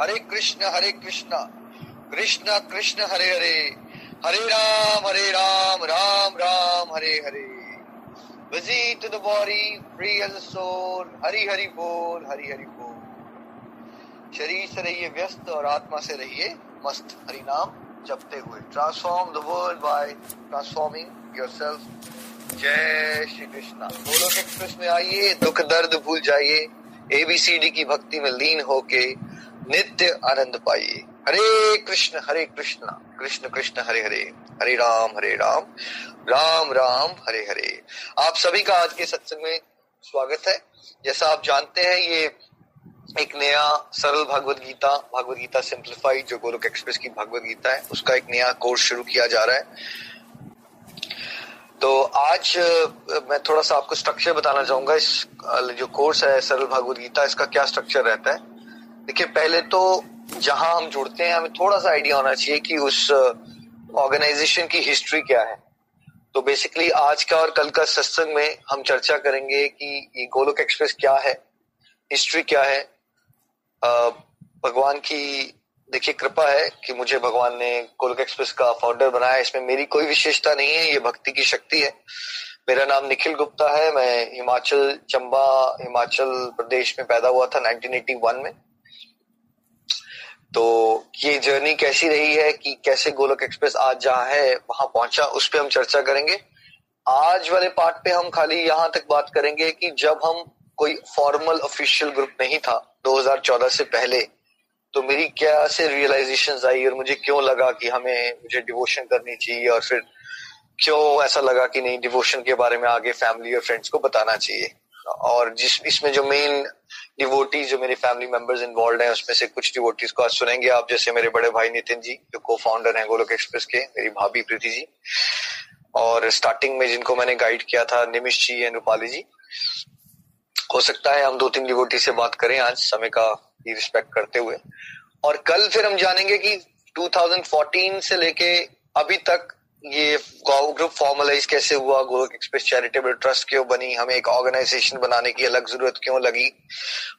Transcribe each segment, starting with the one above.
Hare Krishna Hare Krishna. Krishna Krishna, Hare Hare. Hare Ram Hare Ram Ram Ram, Hare Hare. To the body, free as a soul Hari Hari बोल, हरि हरि बोल। शरीर से रहिए व्यस्त और आत्मा से रहिए मस्त। हरि नाम जपते हुए। Transform the world by transforming yourself जय श्री कृष्णा। गोलोक एक्सप्रेस में आइए, दुख दर्द भूल जाइए। एबीसीडी की भक्ति में लीन होके नित्य आनंद पाइए। हरे कृष्ण हरे कृष्ण कृष्ण कृष्ण, हरे हरे। हरे राम हरे राम। राम राम, हरे हरे। आप सभी का आज के सत्संग में स्वागत है। जैसा आप जानते हैं, ये एक नया सरल भगवत गीता भगवत गीता सिंप्लीफाइड जो गोलोक एक्सप्रेस की भगवत गीता है, उसका एक नया कोर्स शुरू किया जा रहा है। तो आज मैं थोड़ा सा आपको स्ट्रक्चर बताना चाहूँगा। इस जो कोर्स है, सरल भगवत गीता, इसका क्या स्ट्रक्चर रहता है? देखिए, पहले तो जहाँ हम जुड़ते हैं, हमें थोड़ा सा आइडिया होना चाहिए कि उस ऑर्गेनाइजेशन की हिस्ट्री क्या है। तो बेसिकली आज का और कल का सत्संग में हम चर्चा करेंगे कि ये गोलोक एक्सप्रेस क्या है हिस्ट्री क्या है। भगवान की, देखिए, कृपा है कि मुझे भगवान ने गोलोक एक्सप्रेस का फाउंडर बनाया। इसमें मेरी कोई विशेषता नहीं है, ये भक्ति की शक्ति है। मेरा नाम निखिल गुप्ता है। मैं हिमाचल चंबा, हिमाचल प्रदेश में पैदा हुआ था 1981 में। तो ये जर्नी कैसी रही है कि कैसे गोलक एक्सप्रेस आज जहाँ है, वहाँ पहुँचा, उस पर हम चर्चा करेंगे। आज वाले पार्ट पे हम खाली यहाँ तक बात करेंगे कि जब हम कोई फॉर्मल ऑफिशियल ग्रुप नहीं था 2014 से पहले तो मेरी क्या से रियलाइजेशन आई और मुझे क्यों लगा कि हमें, मुझे डिवोशन करनी चाहिए और फिर क्यों ऐसा लगा कि नहीं डिवोशन के बारे में आगे फैमिली और फ्रेंड्स को बताना चाहिए। और जिस, इसमें जो मेन डिवोटीज जो मेरे फैमिली मेंबर्स इन्वॉल्व हैं, उसमें से कुछ डिवोटीज को आज सुनेंगे आप, जैसे मेरे बड़े भाई नितिन जी, जो को फाउंडर हैं गोलोक एक्सप्रेस के, मेरी भाभी प्रीति जी। और स्टार्टिंग में जिनको मैंने गाइड किया था निमिश जी एंड रूपाली जी। हो सकता है हम दो तीन डिवोटी से बात करें आज, समय का रिस्पेक्ट करते हुए। और कल फिर हम जानेंगे कि 2014 से लेके अभी तक ये ग्रुप फॉर्मलाइज कैसे हुआ? गोलोक एक्सप्रेस चैरिटेबल ट्रस्ट क्यों बनी? हमें एक ऑर्गेनाइजेशन बनाने की अलग ज़रूरत क्यों लगी?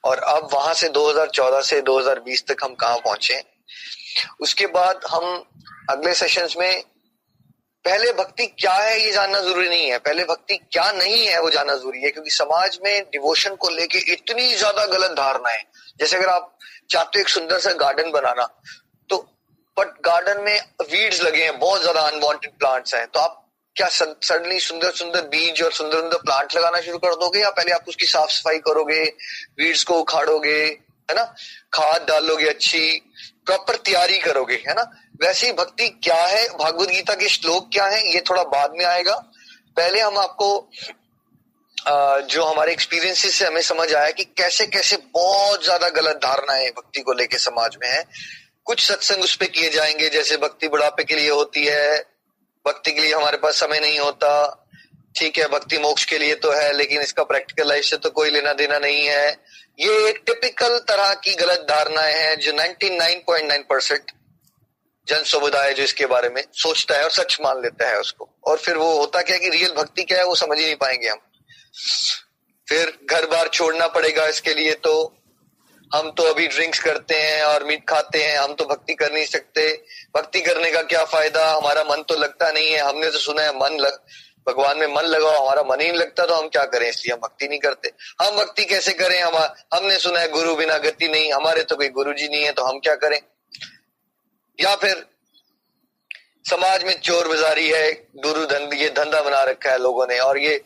और अब वहाँ से 2014 से 2020 तक हम कहाँ पहुँचे? उसके बाद हम अगले सेशंस में पहले भक्ति क्या है, ये जानना ज़रूरी नहीं है। पहले भक्ति क्या नहीं है, वो जानना ज़रूरी है, क्योंकि समाज में डिवोशन को लेके इतनी ज़्यादा गलत धारणाएँ। जैसे अगर आप चाहते हो एक सुंदर सा गार्डन बनाना बट गार्डन में वीड्स लगे हैं, बहुत ज़्यादा अनवांटेड प्लांट्स हैं। तो आप क्या सडनली सुंदर सुंदर बीज और सुंदर सुंदर प्लांट लगाना शुरू कर दोगे या पहले आप उसकी साफ़ सफ़ाई करोगे वीड्स को उखाड़ोगे, है ना? खाद डालोगे अच्छी प्रॉपर तैयारी करोगे, है ना? वैसे ही भक्ति क्या है? भागवत गीता के श्लोक क्या है? ये थोड़ा बाद में आएगा। पहले हम आपको जो हमारे एक्सपीरियंसेस से हमें समझ आया कि कैसे कैसे बहुत ज़्यादा गलत धारणाएँ भक्ति को लेके समाज में है। कुछ सत्संग उस पे किए जाएँगे, जैसे भक्ति बुढ़ापे के लिए होती है, भक्ति के लिए हमारे पास समय नहीं होता, ठीक है, भक्ति मोक्ष के लिए तो है, लेकिन इसका प्रैक्टिकल लाइफ से तो कोई लेना देना नहीं है। ये एक टिपिकल तरह की गलत धारणाएँ हैं, जो 99.9 परसेंट जन समुदाय जो इसके बारे में सोचता है और सच मान लेता है उसको। और फिर वो होता क्या कि रियल भक्ति क्या है, वो समझ ही नहीं पाएँगे हम। फिर घर बार छोड़ना पड़ेगा इसके लिए तो हम तो अभी ड्रिंक्स करते हैं और मीट खाते हैं, हम तो भक्ति कर नहीं सकते। भक्ति करने का क्या फ़ायदा? हमारा मन तो लगता नहीं है। हमने तो सुना है, मन लग, भगवान में मन लगाओ, हमारा मन ही नहीं लगता तो हम क्या करें? इसलिए हम भक्ति नहीं करते। हम भक्ति कैसे करें? हम, हमने सुना है, गुरु बिना गति नहीं, हमारे तो कोई गुरु जी नहीं है तो हम क्या करें? या फिर, समाज में चोर बाजारी है गुरु धन ये धंधा बना रखा है लोगों ने, और ये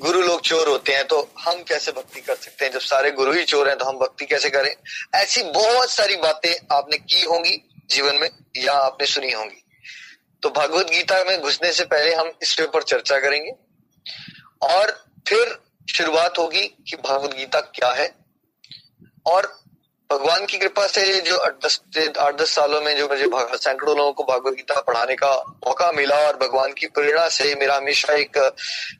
गुरु लोग चोर होते हैं तो हम कैसे भक्ति कर सकते हैं? जब सारे गुरु ही चोर हैं तो हम भक्ति कैसे करें? ऐसी बहुत सारी बातें आपने की होंगी जीवन में, या आपने सुनी होंगी। तो भगवत गीता में घुसने से पहले हम इसके पर चर्चा करेंगे। और फिर शुरुआत होगी कि भगवत गीता क्या है। और भगवान की कृपा से जो दस, आठ दस सालों में जो मुझे सैकड़ों लोगों को भागवत गीता पढ़ाने का मौका मिला और भगवान की प्रेरणा से मेरा हमेशा एक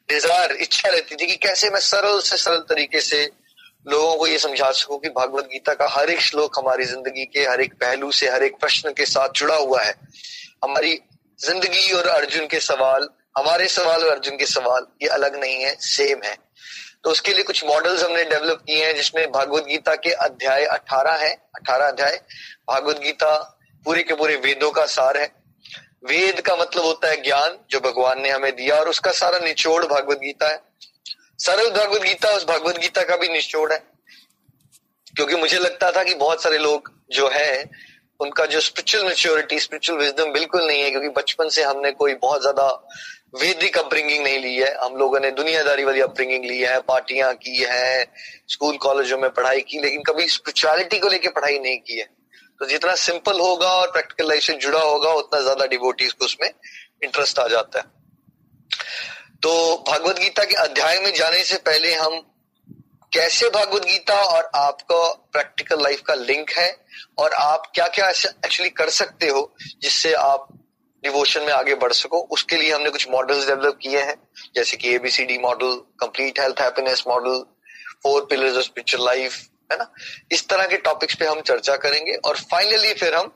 डिज़ायर इच्छा रहती थी कि कैसे मैं सरल से सरल तरीके से लोगों को ये समझा सकूँ कि भागवत गीता का हर एक श्लोक हमारी ज़िंदगी के, हर एक पहलू से, हर एक प्रश्न के साथ जुड़ा हुआ है। हमारी ज़िंदगी और अर्जुन के सवाल, हमारे सवाल और अर्जुन के सवाल, ये अलग नहीं है सेम है। तो उसके लिए कुछ मॉडल्स हमने डेवलप किए हैं, जिसमें भागवत गीता के अध्याय 18 है 18 अध्याय। भागवत गीता पूरे के पूरे वेदों का सार है। वेद का मतलब होता है ज्ञान, जो भगवान ने हमें दिया, और उसका सारा निचोड़ भागवत गीता है। सरल भागवत गीता, उस भागवत गीता का भी निचोड़ है। क्योंकि मुझे लगता था कि बहुत सारे लोग जो है, उनका जो स्पिरिचुअल मेच्योरिटी स्पिरिचुअल विजडम बिल्कुल नहीं है, क्योंकि बचपन से हमने कोई बहुत ज़्यादा वैदिक अपब्रिंगिंग नहीं ली है। हम लोगों ने दुनियादारी वाली अपब्रिंगिंग ली है, पार्टियाँ की है स्कूल कॉलेजों में पढ़ाई की, लेकिन कभी स्पिरिचुअलिटी को लेकर पढ़ाई नहीं की है। तो जितना सिंपल होगा और प्रैक्टिकल लाइफ से जुड़ा होगा, उतना ज़्यादा डिवोटीज को उसमें इंटरेस्ट आ जाता है। तो भागवत गीता के अध्याय में जाने से पहले हम कैसे भागवत गीता और आपका प्रैक्टिकल लाइफ का लिंक है और आप क्या क्या एक्चुअली कर सकते हो जिससे आप डिवोशन में आगे बढ़ सको। उसके लिए हमने कुछ मॉडल्स डेवलप किए हैं जैसे कि ABCD model complete health happiness model four pillars of spiritual life है ना? इस तरह के टॉपिक्स पे हम चर्चा करेंगे और फाइनली फिर हम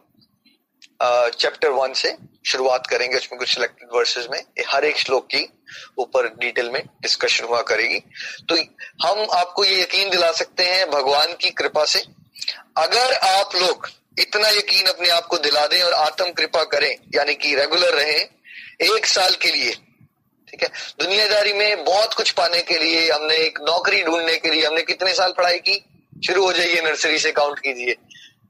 चैप्टर uh, वन से शुरुआत करेंगे उसमें कुछ सिलेक्टेड वर्सेस में। हर एक श्लोक की ऊपर डिटेल में डिस्कशन हुआ करेगी। तो हम आपको ये यकीन दिला सकते हैं भगवान की कृपा से अगर आप लोग इतना यकीन अपने आप को दिला दें और आत्म कृपा करें, यानी कि रेगुलर रहें, एक साल के लिए, ठीक है? दुनियादारी में बहुत कुछ पाने के लिए, हमने एक नौकरी ढूँढने के लिए, हमने कितने साल पढ़ाई की? शुरू हो जाइए नर्सरी से काउंट कीजिए।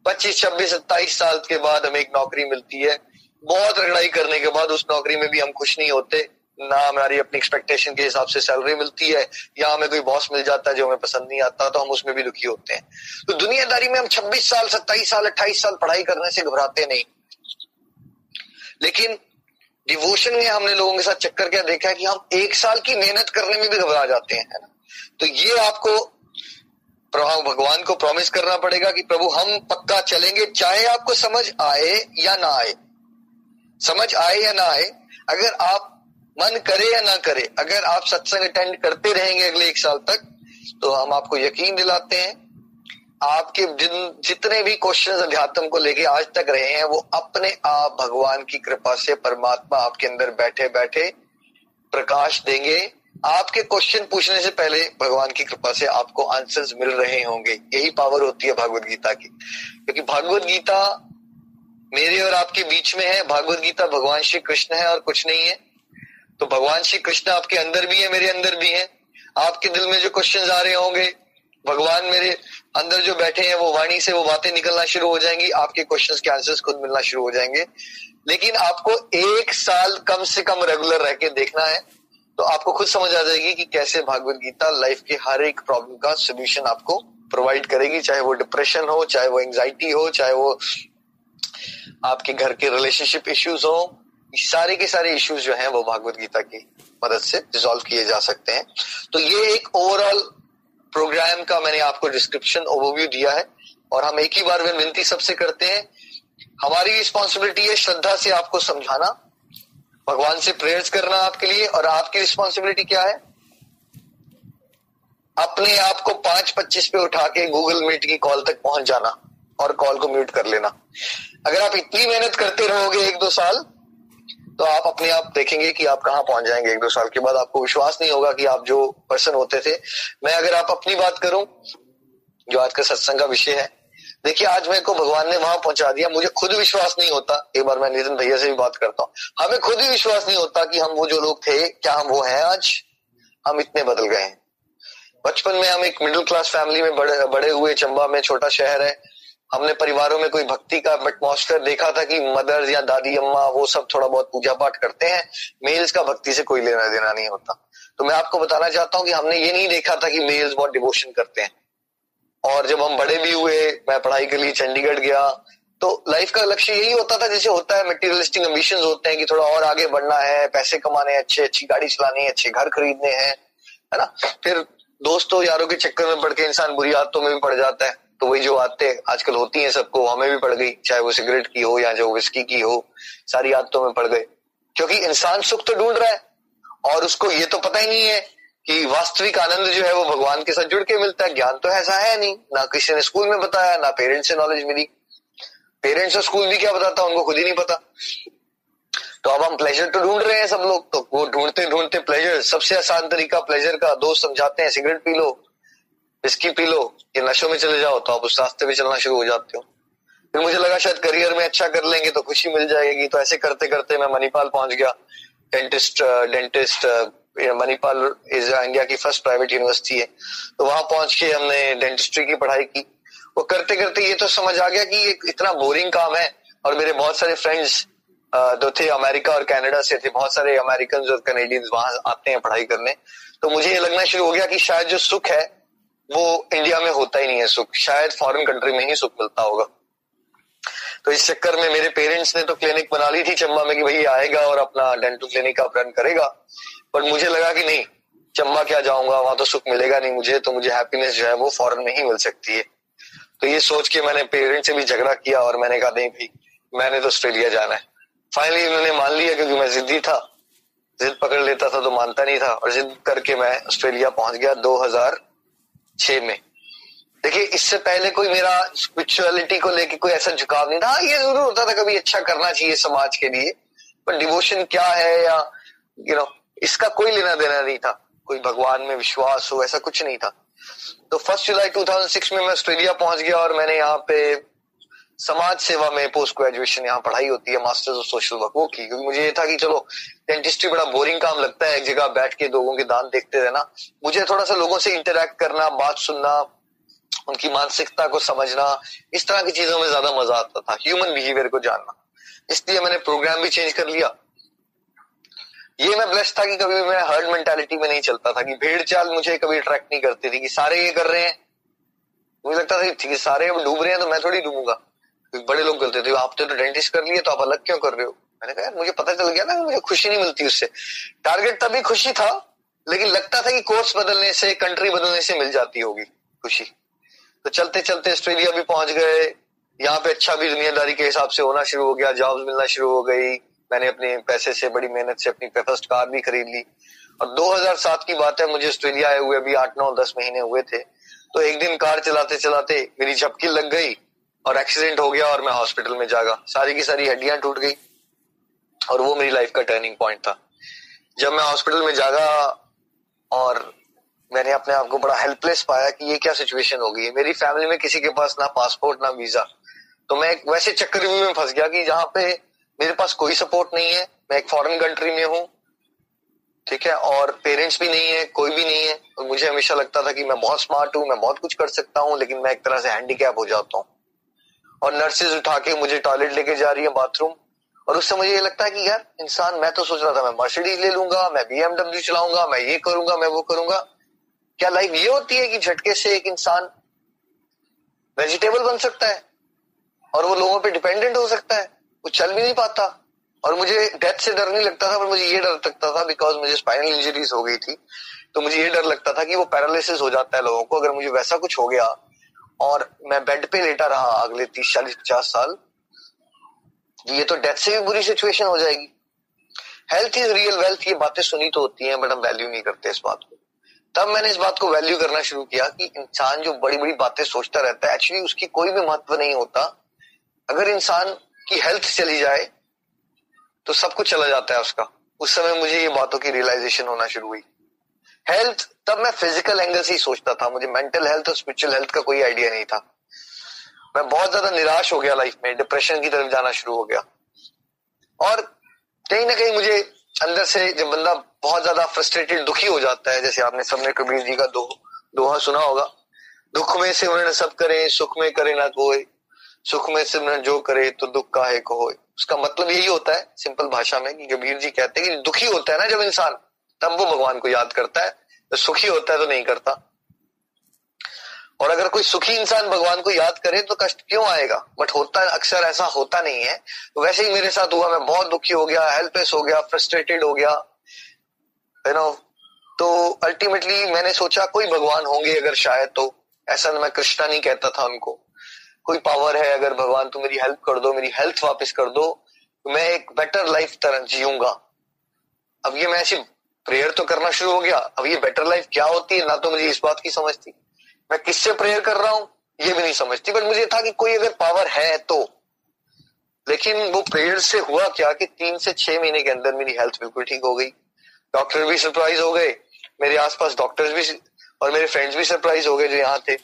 पच्चीस, छब्बीस, सत्ताईस साल के बाद हमें एक नौकरी मिलती है। बहुत रगड़ाई करने के बाद उस नौकरी में भी हम खुश नहीं होते। ना हमारी अपनी एक्सपेक्टेशन के हिसाब से सैलरी मिलती है, या हमें कोई बॉस मिल जाता है जो हमें पसंद नहीं आता तो हम उसमें भी दुखी होते हैं। तो दुनियादारी में हम 26 साल 27 साल 28 साल पढ़ाई करने से घबराते नहीं। लेकिन डिवोशन में हमने लोगों के साथ चक्कर क्या देखा है कि हम एक साल की मेहनत करने में भी घबरा जाते हैं तो ये आपको भगवान को प्रॉमिस करना पड़ेगा कि प्रभु, हम पक्का चलेंगे, चाहे आपको समझ आए या ना आए। समझ आए या ना आए, अगर आप मन करे या ना करे, अगर आप सत्संग अटेंड करते रहेंगे अगले एक साल तक तो हम आपको यकीन दिलाते हैं, आपके जिन, जितने भी क्वेश्चन अध्यात्म को लेके आज तक रहे हैं, वो अपने आप भगवान की कृपा से परमात्मा आपके अंदर बैठे बैठे प्रकाश देंगे। आपके क्वेश्चन पूछने से पहले भगवान की कृपा से आपको आंसर्स मिल रहे होंगे। यही पावर होती है भागवत गीता की। क्योंकि भागवत गीता मेरे और आपके बीच में है, भागवत गीता भगवान श्री कृष्ण है और कुछ नहीं है। तो भगवान श्री कृष्ण आपके अंदर भी है, मेरे अंदर भी है। आपके दिल में जो क्वेश्चन आ रहे होंगे, भगवान मेरे अंदर जो बैठे हैं, वो वाणी से वो बातें निकलना शुरू हो जाएँगी, आपके क्वेश्चन के आंसर्स खुद मिलना शुरू हो जाएँगे। लेकिन आपको एक साल कम से कम रेगुलर रह के देखना है तो आपको खुद समझ आ जाएगी कि कैसे भागवत गीता लाइफ के हर एक प्रॉब्लम का सोल्यूशन आपको प्रोवाइड करेगी, चाहे वो डिप्रेशन हो, चाहे वो एंजाइटी हो, चाहे वो आपके घर के रिलेशनशिप इश्यूज़ हो सारे के सारे इश्यूज़ जो हैं वो भागवत गीता की मदद से रिजोल्व किए जा सकते हैं। तो ये एक ओवरऑल प्रोग्राम का मैंने आपको डिस्क्रिप्शन ओवरव्यू दिया है और हम एक ही बार में विनती सबसे करते हैं, हमारी रिस्पॉन्सिबिलिटी है श्रद्धा से आपको समझाना, भगवान से प्रेयर्स करना आपके लिए और आपकी रिस्पॉन्सिबिलिटी क्या है? अपने आप को पाँच पच्चीस पे उठा के गूगल मीट की कॉल तक पहुँच जाना और कॉल को म्यूट कर लेना। अगर आप इतनी मेहनत करते रहोगे एक दो साल तो आप अपने आप देखेंगे कि आप कहाँ पहुँच जाएँगे एक दो साल के बाद। आपको विश्वास नहीं होगा कि आप जो पर्सन होते थे। मैं अगर आप अपनी बात करूँ, जो आज का सत्संग का विषय है, देखिए, आज मेरे को भगवान ने वहाँ पहुँचा दिया। मुझे खुद विश्वास नहीं होता। एक बार मैं नितिन भैया से भी बात करता हूँ। हमें खुद ही विश्वास नहीं होता कि हम वो जो लोग थे, क्या हम वो हैं आज? हम इतने बदल गए हैं। बचपन में हम एक मिडिल क्लास फैमिली में बड़े बड़े हुए, चंबा में छोटा शहर है। हमने परिवारों में कोई भक्ति का एटमोस्फेयर देखा था कि मदर्स या दादी, अम्मा वो सब थोड़ा बहुत पूजा पाठ करते हैं मेल्स का भक्ति से कोई लेना देना नहीं होता। तो मैं आपको बताना चाहता हूँ कि हमने ये नहीं देखा था कि मेल्स बहुत डिवोशन करते हैं। और जब हम बड़े भी हुए, मैं पढ़ाई के लिए चंडीगढ़ गया तो लाइफ का लक्ष्य यही होता था, जैसे होता है मटेरियलिस्टिक एम्बिशन होते हैं कि थोड़ा और आगे बढ़ना है, पैसे कमाने हैं, अच्छे, अच्छी गाड़ी चलानी है, अच्छे घर खरीदने हैं, है ना? फिर दोस्तों यारों के चक्कर में पड़ के इंसान बुरी आदतों में भी पड़ जाता है। तो वही जो आते आजकल होती हैं सबको, हमें भी पड़ गई, चाहे वो सिगरेट की हो या जो विस्की की हो, सारी आदतों में पड़ गए। क्योंकि इंसान सुख तो ढूंढ रहा है, और उसको ये तो पता ही नहीं है कि वास्तविक आनंद जो है वो भगवान के साथ जुड़ के मिलता है। ज्ञान तो ऐसा है नहीं, ना किसी ने स्कूल में बताया, ना पेरेंट्स से नॉलेज मिली। पेरेंट्स और स्कूल भी क्या बताता उनको खुद ही नहीं पता। तो अब हम प्लेजर तो ढूंढ रहे हैं सब लोग तो वो ढूंढते ढूंढते प्लेजर सबसे आसान तरीका प्लेजर का, दोस्त समझाते हैं, सिगरेट पी लो विस्की पी लो। ये नशों में चले जाओ तो आप उस रास्ते पे चलना शुरू हो जाते हो। फिर मुझे लगा शायद करियर में अच्छा कर लेंगे तो खुशी मिल जाएगी। तो ऐसे करते करते मैं मणिपाल पहुँच गया। Dentist dentist Manipal is India की फ़र्स्ट प्राइवेट यूनिवर्सिटी है। तो वहाँ पहुँच के हमने डेंटिस्ट्री की पढ़ाई की। वो करते करते ये तो समझ आ गया कि ये इतना बोरिंग काम है और मेरे बहुत सारे फ्रेंड्स जो थे अमेरिका और कनाडा से थे, बहुत सारे अमेरिकन और कनेडियंस वहाँ आते हैं पढ़ाई करने। तो मुझे ये लगना शुरू हो गया कि शायद जो सुख है वो इंडिया में होता ही नहीं है सुख। शायद फॉरेन कंट्री में ही सुख मिलता होगा। तो इस चक्कर में मेरे पेरेंट्स ने तो क्लिनिक बना ली थी चंबा में कि भाई आएगा और अपना डेंटल क्लिनिक आप रन करेगा। पर मुझे लगा कि नहीं, चंबा क्या जाऊँगा, वहाँ तो सुख मिलेगा नहीं मुझे तो मुझे हैप्पीनेस जो है वो फॉरन में ही मिल सकती है। तो ये सोच के मैंने पेरेंट्स से भी झगड़ा किया और मैंने कहा, नहीं भाई, मैंने तो ऑस्ट्रेलिया जाना है। फाइनली उन्होंने मान लिया क्योंकि मैं जिद्दी था। जिद पकड़ लेता था तो मानता नहीं था। और जिद करके मैं ऑस्ट्रेलिया पहुँच गया 2006 में। देखिए इससे पहले कोई मेरा स्पिरिचुअलिटी को लेके कोई ऐसा झुकाव नहीं था। हाँ, ये ज़रूर होता था कभी अच्छा करना चाहिए समाज के लिए पर डिवोशन क्या है या यू नो इसका कोई लेना देना नहीं था। कोई भगवान में विश्वास हो ऐसा कुछ नहीं था। तो फ़र्स्ट जुलाई 2006 में मैं ऑस्ट्रेलिया पहुँच गया और मैंने यहाँ पे समाज सेवा में पोस्ट ग्रेजुएशन यहाँ पढ़ाई होती है मास्टर्स ऑफ़ सोशल वर्क वो की। क्योंकि मुझे ये था कि चलो डेंटिस्ट्री बड़ा बोरिंग काम लगता है, एक जगह बैठ के लोगों के दांत देखते रहना। मुझे थोड़ा सा लोगों से इंटरेक्ट करना, बात सुनना, उनकी मानसिकता को समझना, इस तरह की चीज़ों में ज़्यादा मज़ा आता था ह्यूमन बिहेवियर को जानना। इसलिए मैंने प्रोग्राम भी चेंज कर लिया। ये मैं ब्लेस्ड था कि कभी मैं हर्ड मेंटालिटी में नहीं चलता था, कि भेड़ चाल मुझे कभी अट्रैक्ट नहीं करती थी, कि सारे ये कर रहे हैं। मुझे लगता था ठीक है, सारे अब डूब रहे हैं तो मैं थोड़ी डूबूँगा। बड़े लोग गलते थे आपने तो डेंटिस्ट कर लिया तो आप अलग क्यों कर रहे हो? मैंने कहा मुझे पता चल गया ना, मुझे खुशी नहीं मिलती उससे. टारगेट तभी खुशी था, लेकिन लगता था कि कोर्स बदलने से कंट्री बदलने से मिल जाती होगी खुशी। तो चलते चलते ऑस्ट्रेलिया भी पहुँच गए। यहाँ पे अच्छा भी दुनियादारी के हिसाब से होना शुरू हो गया जॉब मिलना शुरू हो गई। मैंने अपने पैसे से, बड़ी मेहनत से अपनी फ़र्स्ट कार भी खरीद ली। और 2007 की बात है, मुझे ऑस्ट्रेलिया आए हुए अभी आठ, नौ, दस महीने हुए थे। तो एक दिन कार चलाते चलाते मेरी झपकी लग गई। और एक्सीडेंट हो गया और मैं हॉस्पिटल में जागा। सारी की सारी हड्डियाँ टूट गई और वो मेरी लाइफ का टर्निंग पॉइंट था। जब मैं हॉस्पिटल में जागा और मैंने अपने आप को बड़ा हेल्पलेस पाया कि ये क्या सिचुएशन हो गई है। मेरी फैमिली में किसी के पास ना पासपोर्ट ना वीज़ा तो मैं एक वैसे चक्कर में फंस गया कि जहाँ पे मेरे पास कोई सपोर्ट नहीं है। मैं एक फॉरेन कंट्री में हूँ। ठीक है? और पेरेंट्स भी नहीं है, कोई भी नहीं है। और मुझे हमेशा लगता था कि मैं बहुत स्मार्ट हूँ, मैं बहुत कुछ कर सकता हूँ, लेकिन मैं एक तरह से हैंडीकैप हो जाता हूँ। और नर्सेज उठा के मुझे टॉयलेट लेके जा रही है बाथरूम और उससे मुझे ये लगता है कि यार, इंसान, मैं तो सोच रहा था मैं मर्सिडीज ले लूँगा, मैं बीएमडब्ल्यू चलाऊँगा, मैं ये करूँगा, मैं वो करूँगा। क्या लाइफ ये होती है कि झटके से एक इंसान वेजिटेबल बन सकता है? और वो लोगों पे डिपेंडेंट हो सकता है? वो चल भी नहीं पाता। और मुझे डेथ से डर नहीं लगता था, पर मुझे ये डर लगता था बिकॉज़ मुझे स्पाइनल इंजरीज हो गई थी तो मुझे ये डर लगता था कि वो पैरालिसिस हो जाता है लोगों को, अगर मुझे वैसा कुछ हो गया और मैं बेड पे लेटा रहा अगले तीस, चालीस, पचास साल ये तो डेथ से भी बुरी सिचुएशन हो जाएगी। हेल्थ इज़ रियल वेल्थ ये बातें सुनी तो होती हैं बट हम वैल्यू नहीं करते इस बात को। तब मैंने इस बात को वैल्यू करना शुरू किया कि इंसान जो बड़ी बड़ी बातें सोचता रहता है एक्चुअली उसकी कोई भी महत्व नहीं होता। अगर इंसान की हेल्थ चली जाए तो सब कुछ चला जाता है उसका। उस समय मुझे ये बातों की रियलाइजेशन होना शुरू हुई। हेल्थ तब मैं फ़िज़िकल एंगल से ही सोचता था। मुझे मेंटल हेल्थ और स्पिरिचुअल हेल्थ का कोई आइडिया नहीं था। मैं बहुत ज़्यादा निराश हो गया लाइफ में। डिप्रेशन की तरफ़ जाना शुरू हो गया। और कहीं ना कहीं मुझे अंदर से जब बंदा बहुत ज़्यादा फ्रस्ट्रेटेड दुखी हो जाता है, जैसे आपने सबने कबीर जी का दो, दोहा सुना होगा। दुख में से उन्होंने सब करे, सुख में करे ना कोई। सुख में से उन्होंने जो करे तो दुख का है को उसका मतलब यही होता है सिंपल भाषा में कि कबीर जी कहते हैं कि दुखी होता है ना जब इंसान। तब वो भगवान को याद करता है। तो सुखी होता है तो नहीं करता। और अगर कोई सुखी इंसान भगवान को याद करे तो कष्ट क्यों आएगा? बट होता, अक्सर ऐसा होता नहीं है। तो वैसे ही मेरे साथ हुआ, मैं बहुत दुखी हो गया हेल्पलेस हो गया फ्रस्ट्रेटेड हो गया यू नो तो अल्टीमेटली मैंने सोचा, कोई भगवान होंगे अगर शायद तो। ऐसा मैं कृष्णा नहीं कहता था उनको। कोई पावर है, अगर भगवान तू मेरी हेल्प कर दो, मेरी हेल्थ वापस कर दो तो मैं एक बेटर लाइफ तरह जीऊँगा। अब ये मैं ऐसी प्रेयर तो करना शुरू हो गया। अब ये बेटर लाइफ क्या होती है? ना तो मुझे इस बात की समझ थी। मैं किससे प्रेयर कर रहा हूँ? ये भी नहीं समझती। बट मुझे था कि कोई अगर पावर है तो। लेकिन वो प्रेयर से हुआ क्या कि तीन से छह महीने के अंदर मेरी हेल्थ बिल्कुल ठीक हो गई। डॉक्टर भी सरप्राइज़ हो गए। मेरे आसपास डॉक्टर्स भी और मेरे फ्रेंड्स भी सरप्राइज़ हो गए जो यहाँ थे।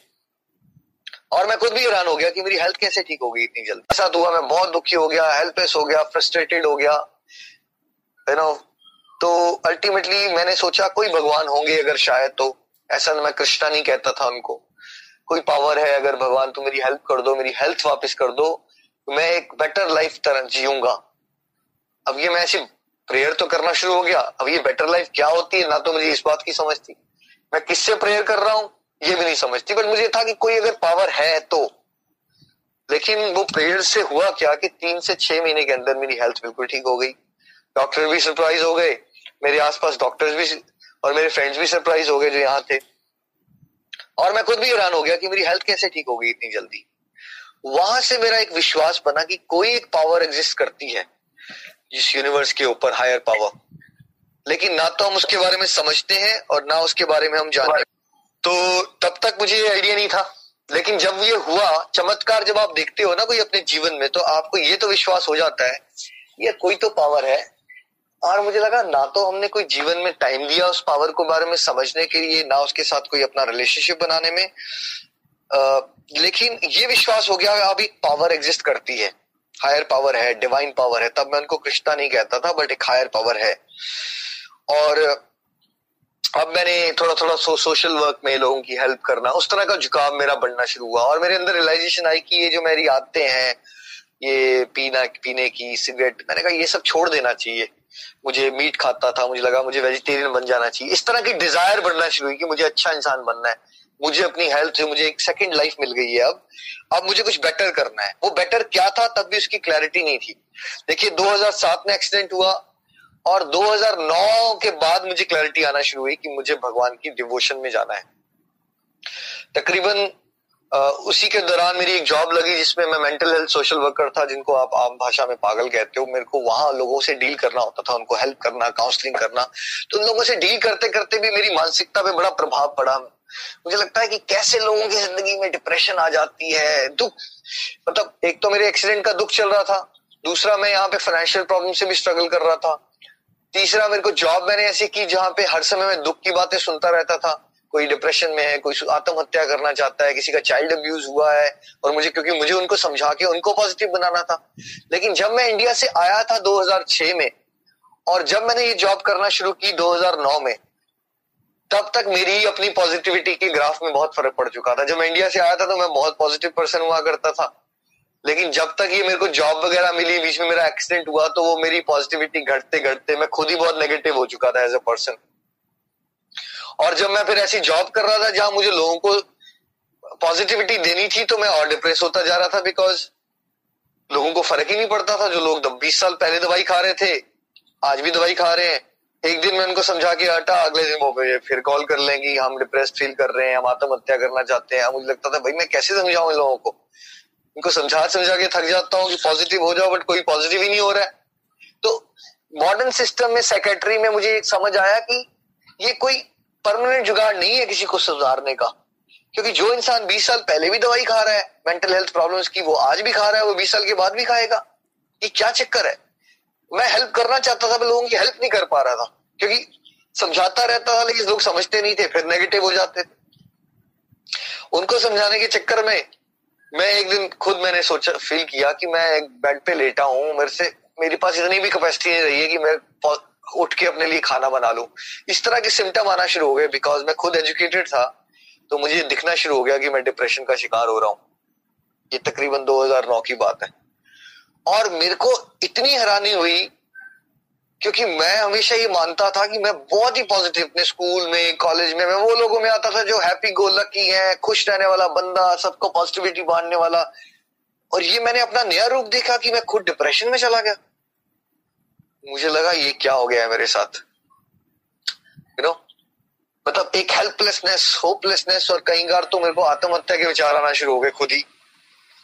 और मैं खुद भी हैरान हो गया कि मेरी हेल्थ कैसे ठीक हो गई इतनी जल्दी। ऐसा हुआ, मैं बहुत दुखी हो गया हेल्पलेस हो गया फ्रस्ट्रेटेड हो गया। यू नो तो अल्टीमेटली मैंने सोचा, कोई भगवान होंगे अगर शायद तो। ऐसा मैं कृष्णा नहीं कहता था उनको। कोई पावर है, अगर भगवान तू मेरी हेल्प कर दो, मेरी हेल्थ वापस कर दो, मैं एक बेटर लाइफ तरह जीऊँगा। अब ये मैं ऐसी प्रेयर तो करना शुरू हो गया। अब ये बेटर लाइफ क्या होती है, ना तो मुझे इस बात की समझ थी मैं किससे प्रेयर कर रहा हूँ, ये भी नहीं समझती। बट मुझे था कि कोई अगर पावर है तो। लेकिन वो प्रेयर से हुआ क्या कि तीन से छह महीने के अंदर मेरी हेल्थ बिल्कुल ठीक हो गई। डॉक्टर भी सरप्राइज़ हो गए। मेरे आसपास डॉक्टर्स भी और मेरे फ्रेंड्स भी सरप्राइज़ हो गए जो यहाँ थे। और मैं खुद भी हैरान हो गया कि मेरी हेल्थ कैसे ठीक हो गई इतनी जल्दी। वहाँ से मेरा एक विश्वास बना कि कोई एक पावर एग्जिस्ट करती है, जिस यूनिवर्स के ऊपर हायर पावर लेकिन ना तो हम उसके बारे में समझते हैं और ना उसके बारे में हम जानते हैं। तो तब तक मुझे ये आइडिया नहीं था। लेकिन जब ये हुआ, चमत्कार जब आप देखते हो ना कोई अपने जीवन में तो आपको ये तो विश्वास हो जाता है, ये कोई तो पावर है और मुझे लगा ना तो हमने कोई जीवन में टाइम दिया उस पावर को बारे में समझने के लिए ना उसके साथ कोई अपना रिलेशनशिप बनाने में। आ, लेकिन ये विश्वास हो गया अब एक पावर एग्जिस्ट करती है। हायर पावर है डिवाइन पावर है। तब मैं उनको कृष्णा नहीं कहता था बट एक हायर पावर है। और अब मैंने थोड़ा थोड़ा सो, सोशल वर्क में लोगों की हेल्प करना उस तरह का झुकाव मेरा बढ़ना शुरू हुआ। और मेरे अंदर रियलाइजेशन आई कि ये जो मेरी आदतें हैं ये पीना पीने की सिगरेट मैंने कहा ये सब छोड़ देना चाहिए। मुझे मीट खाता था, मुझे लगा मुझे वेजिटेरियन बन जाना चाहिए। इस तरह की डिज़ायर बढ़ना शुरू हुई कि मुझे अच्छा इंसान बनना है। मुझे अपनी हेल्थ से मुझे एक सेकंड लाइफ मिल गई है अब। अब मुझे कुछ बेटर करना है। वो बेटर क्या था तब भी उसकी क्लैरिटी नहीं थी। देखिए 2007 में एक्सीडेंट हुआ और 2009 के बाद मुझे क्लैरिटी आना शुरू हुई कि मुझे भगवान की डिवोशन में जाना है। तकरीबन उसी के दौरान मेरी एक जॉब लगी जिसमें मैं मेंटल हेल्थ सोशल वर्कर था, जिनको आप आम भाषा में पागल कहते हो। मेरे को वहाँ लोगों से डील करना होता था, उनको हेल्प करना काउंसलिंग करना। तो उन लोगों से डील करते करते भी मेरी मानसिकता पे बड़ा प्रभाव पड़ा। मुझे लगता है कि कैसे लोगों की ज़िंदगी में डिप्रेशन आ जाती है, दुख। मतलब एक तो मेरे एक्सीडेंट का दुख चल रहा था, दूसरा मैं यहाँ पे फाइनेंशियल प्रॉब्लम से भी स्ट्रगल कर रहा था। तीसरा मेरे को जॉब मैंने ऐसी की जहाँ पे हर समय मैं दुख की बातें सुनता रहता था। कोई डिप्रेशन में है, कोई आत्महत्या करना चाहता है, किसी का चाइल्ड अब्यूज हुआ है, और मुझे, क्योंकि मुझे उनको समझा के उनको पॉजिटिव बनाना था। लेकिन जब मैं इंडिया से आया था 2006 में, और जब मैंने ये जॉब करना शुरू की 2009 में, तब तक मेरी अपनी पॉजिटिविटी के ग्राफ में बहुत फ़र्क पड़ चुका था। जब मैं इंडिया से आया था तो मैं बहुत पॉजिटिव पर्सन हुआ करता था। लेकिन जब तक ये मेरे को जॉब वगैरह मिली, बीच में मेरा एक्सीडेंट हुआ तो वो मेरी पॉजिटिविटी घटते घटते मैं खुद ही बहुत नेगेटिव हो चुका था एज ए पर्सन और जब मैं फिर ऐसी जॉब कर रहा था जहाँ मुझे लोगों को पॉजिटिविटी देनी थी तो मैं और डिप्रेस होता जा रहा था बिकॉज़ लोगों को फ़र्क ही नहीं पड़ता था। जो लोग बीस साल पहले दवाई खा रहे थे, आज भी दवाई खा रहे हैं। एक दिन मैं उनको समझा के हटा अगले दिन वो फिर कॉल कर लेंगी, हम डिप्रेस फील कर रहे हैं, हम आत्महत्या करना चाहते हैं। मुझे लगता था, भाई, मैं कैसे समझाऊं इन लोगों को? इनको समझा समझा के थक जाता हूँ कि पॉजिटिव हो जाओ बट कोई पॉजिटिव ही नहीं हो रहा है। तो मॉडर्न सिस्टम में सेक्रेटरी में मुझे समझ आया कि ये कोई परमानेंट जुगाड़ नहीं है किसी को सुधारने का। क्योंकि जो इंसान 20 साल पहले भी दवाई खा रहा है मेंटल हेल्थ प्रॉब्लम्स की, वो आज भी खा रहा है, वो 20 साल के बाद भी खाएगा। ये क्या चक्कर है? मैं हेल्प करना चाहता था लोगों की हेल्प नहीं कर पा रहा था। क्योंकि समझाता रहता था, लेकिन लोग समझते नहीं थे, फिर नेगेटिव हो जाते थे। उनको समझाने के चक्कर में मैं एक दिन खुद मैंने सोचा फील किया कि मैं एक बेड पे लेटा हूँ, मेरे से, मेरे पास इतनी भी कैपेसिटी नहीं रही है कि मैं उठ के अपने लिए खाना बना लूँ। इस तरह के सिम्टम आना शुरू हो गए बिकॉज़ मैं खुद एजुकेटेड था तो मुझे दिखना शुरू हो गया कि मैं डिप्रेशन का शिकार हो रहा हूँ। ये तकरीबन 2009 की बात है। और मेरे को इतनी हैरानी हुई, क्योंकि मैं हमेशा ये मानता था कि मैं बहुत ही पॉजिटिव अपने स्कूल में कॉलेज में, मैं वो लोगों में आता था जो हैप्पी गो लकी है, खुश रहने वाला बंदा, सबको पॉजिटिविटी बांटने वाला। और ये मैंने अपना नया रूप देखा कि मैं खुद डिप्रेशन में चला गया। मुझे लगा ये क्या हो गया है मेरे साथ? यू नो मतलब एक हेल्पलेसनेस होपलेसनेस और कई बार तो मेरे को आत्महत्या के विचार आना शुरू हो गए खुद ही।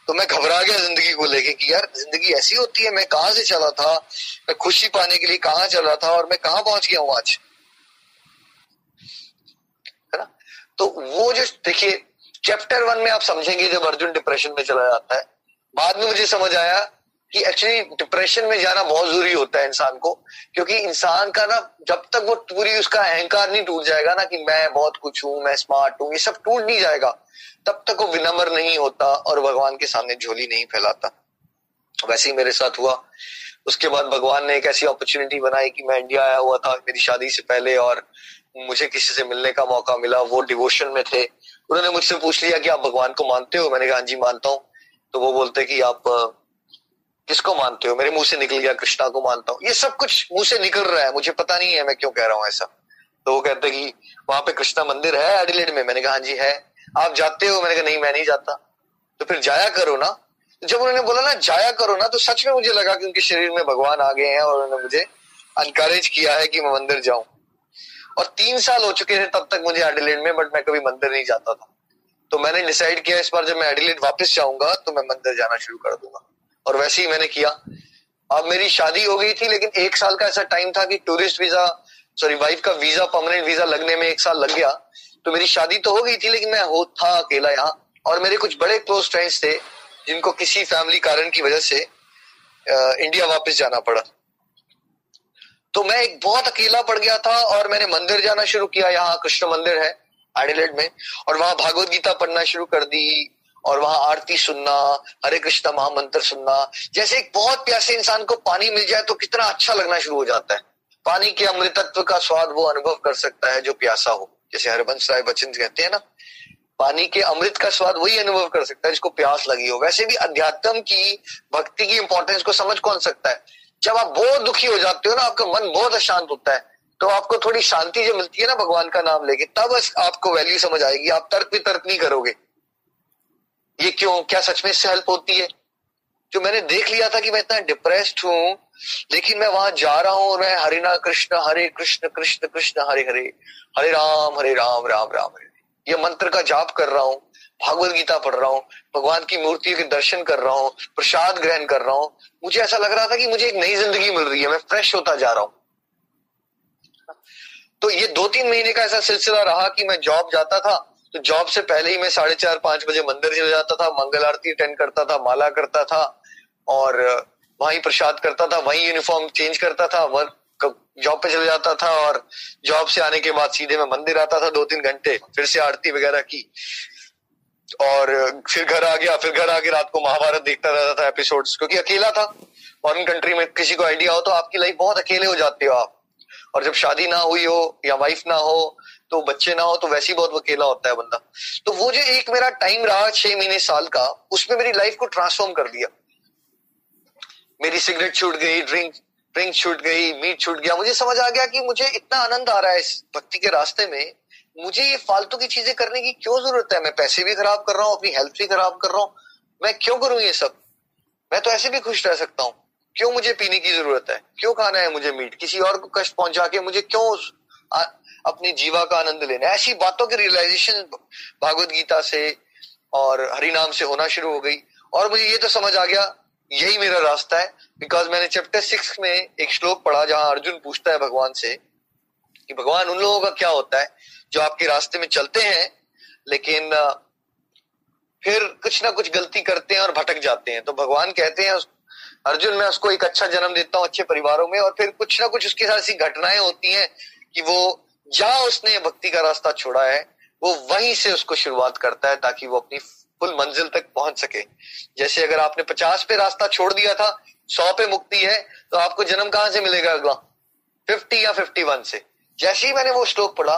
तो मैं घबरा गया ज़िंदगी को लेके कि यार, ज़िंदगी ऐसी होती है, मैं कहाँ से चला था? मैं खुशी पाने के लिए कहाँ चल रहा था और मैं कहाँ पहुँच गया हूँ आज? है ना? तो वो जो, देखिए चैप्टर वन में आप समझेंगे जब अर्जुन डिप्रेशन में चला जाता है, बाद में मुझे समझ आया कि एक्चुअली डिप्रेशन में जाना बहुत ज़रूरी होता है इंसान को, क्योंकि इंसान का ना जब तक वो पूरी उसका अहंकार नहीं टूट जाएगा ना कि मैं बहुत कुछ हूँ, मैं स्मार्ट हूँ, ये सब टूट नहीं जाएगा, तब तक वो विनम्र नहीं होता और भगवान के सामने झोली नहीं फैलाता। वैसे ही मेरे साथ हुआ। उसके बाद भगवान ने एक ऐसी अपॉर्चुनिटी बनाई कि मैं इंडिया आया हुआ था, मेरी शादी से पहले और मुझे किसी से मिलने का मौका मिला। वो डिवोशन में थे। उन्होंने मुझसे पूछ लिया कि आप भगवान को मानते हो? मैंने कहा हाँ जी, मानता हूँ। तो वो बोलते कि आप किसको मानते हो? मेरे मुँह से निकल गया, कृष्णा को मानता हूँ। ये सब कुछ मुँह से निकल रहा है। मुझे पता नहीं है मैं क्यों कह रहा हूँ ऐसा। तो वो कहते कि वहाँ पे कृष्णा मंदिर है एडिलेड में। मैंने कहा हाँ जी, है। आप जाते हो? मैंने कहा, नहीं, मैं नहीं जाता। तो फिर जाया करो ना। जब उन्होंने बोला ना, जाया करो ना तो सच में मुझे लगा कि उनके शरीर में भगवान आ गए हैं और उन्होंने मुझे अनकरेज किया है कि मैं मंदिर जाऊँ। और तीन साल हो चुके थे तब तक मुझे एडिलेड में बट मैं कभी मंदिर नहीं जाता था। तो मैंने डिसाइड किया, इस बार जब मैं एडिलेड वापस जाऊँगा तो मैं मंदिर जाना शुरू कर दूँगा। और वैसे ही मैंने किया। अब मेरी शादी हो गई थी, लेकिन एक साल का ऐसा टाइम था कि टूरिस्ट वीज़ा सॉरी वाइफ का वीज़ा परमानेंट वीज़ा लगने में एक साल लग गया। तो मेरी शादी तो हो गई थी, लेकिन मैं हो, था अकेला यहाँ। और मेरे कुछ बड़े क्लोज फ्रेंड्स थे, जिनको किसी फैमिली कारण की वजह से इंडिया वापस जाना पड़ा। तो मैं एक बहुत अकेला पड़ गया था और मैंने मंदिर जाना शुरू किया। यहाँ कृष्ण मंदिर है एडिलेड में। और वहाँ भागवत गीता पढ़ना शुरू कर दी और वहाँ आरती सुनना, हरे कृष्णा महामंत्र सुनना, जैसे एक बहुत प्यासे इंसान को पानी मिल जाए तो कितना अच्छा लगना शुरू हो जाता है। पानी के अमृतत्व का स्वाद वो अनुभव कर सकता है जो प्यासा हो, जैसे हरबंश राय बच्चन कहते हैं ना। पानी के अमृत का स्वाद वही अनुभव कर सकता है जिसको प्यास लगी हो। वैसे भी अध्यात्म की भक्ति की इंपॉर्टेंस को समझ कौन सकता है? जब आप बहुत दुखी हो जाते हो ना, आपका मन बहुत अशांत होता है तो आपको थोड़ी शांति जो मिलती है ना भगवान का नाम लेके, तब आपको वैल्यू समझ आएगी, आप तर्क भी तर्क नहीं करोगे। ये क्यों, क्या सच में इससे हेल्प होती है? जो मैंने देख लिया था कि मैं इतना डिप्रेस्ड हूँ, लेकिन मैं वहाँ जा रहा हूँ और मैं हरिना कृष्ण, हरे कृष्ण कृष्ण कृष्ण, हरे हरे हरे राम हरे राम राम राम, हरे ये मंत्र का जाप कर रहा हूँ, भागवत गीता पढ़ रहा हूँ, भगवान की मूर्ति के दर्शन कर रहा हूँ, प्रसाद ग्रहण कर रहा हूँ। मुझे ऐसा लग रहा था कि मुझे एक नई ज़िंदगी मिल रही है, मैं फ्रेश होता जा रहा हूँ। तो ये दो तीन महीने का ऐसा सिलसिला रहा कि मैं जॉब जाता था तो जॉब से पहले ही मैं साढ़े चार, पाँच बजे मंदिर चले जाता था, मंगल आरती अटेंड करता था, माला करता था और वहीं प्रसाद करता था, वहीं यूनिफॉर्म चेंज करता था वर्क जॉब पे चले जाता था और जॉब से आने के बाद सीधे मैं मंदिर आता था दो तीन घंटे, फिर से आरती वगैरह की। और, फिर घर आ गया, फिर घर आके रात को महाभारत देखता रहता था एपिसोड्स क्योंकि अकेला था। फॉरन कंट्री में किसी को आइडिया हो तो आपकी लाइफ बहुत अकेले हो जाते हो आप। और जब शादी ना हुई हो या वाइफ ना हो तो बच्चे ना हो तो वैसे ही बहुत अकेला होता है बंदा। तो वो जो एक मेरा टाइम रहा छह महीने साल का, उसमें मेरी लाइफ को ट्रांसफॉर्म कर दिया। मेरी सिगरेट छूट गई ड्रिंक ड्रिंक छूट गई मीट छूट गया। मुझे समझ आ गया कि मुझे इतना आनंद आ रहा है इस भक्ति के रास्ते में। मुझे ये फालतू की चीज़ें करने की क्यों ज़रूरत है? मैं पैसे भी खराब कर रहा हूँ, अपनी हेल्थ भी खराब कर रहा हूँ। मैं क्यों करूँ ये सब? मैं तो ऐसे भी खुश रह सकता हूँ। क्यों मुझे पीने की ज़रूरत है? क्यों खाना है मुझे मीट किसी और को कष्ट पहुँचा के मुझे क्यों अपनी जीवा का आनंद लेना ऐसी बातों की रियलाइजेशन भागवत गीता से और हरिनाम से होना शुरू हो गई। और मुझे ये तो समझ आ गया, यही मेरा रास्ता है। बिकॉज़ मैंने चैप्टर सिक्स में एक श्लोक पढ़ा जहाँ अर्जुन पूछता है भगवान से कि, भगवान, उन लोगों का क्या होता है जो आपके रास्ते में चलते हैं, लेकिन फिर कुछ ना कुछ गलती करते हैं और भटक जाते हैं। तो भगवान कहते हैं अर्जुन, मैं उसको एक अच्छा जन्म देता हूँ, अच्छे परिवारों में और फिर कुछ ना कुछ उसके साथ ऐसी घटनाएँ होती हैं कि वो जहाँ उसने भक्ति का रास्ता छोड़ा है, वो वहीं से उसको शुरुआत करता है ताकि वो अपनी फुल मंजिल तक पहुँच सके। जैसे अगर आपने पचास पे रास्ता छोड़ दिया था, सौ पे मुक्ति है तो आपको जन्म कहाँ से मिलेगा अगला? फिफ्टी या फिफ्टी वन से। जैसे ही मैंने वो श्लोक पढ़ा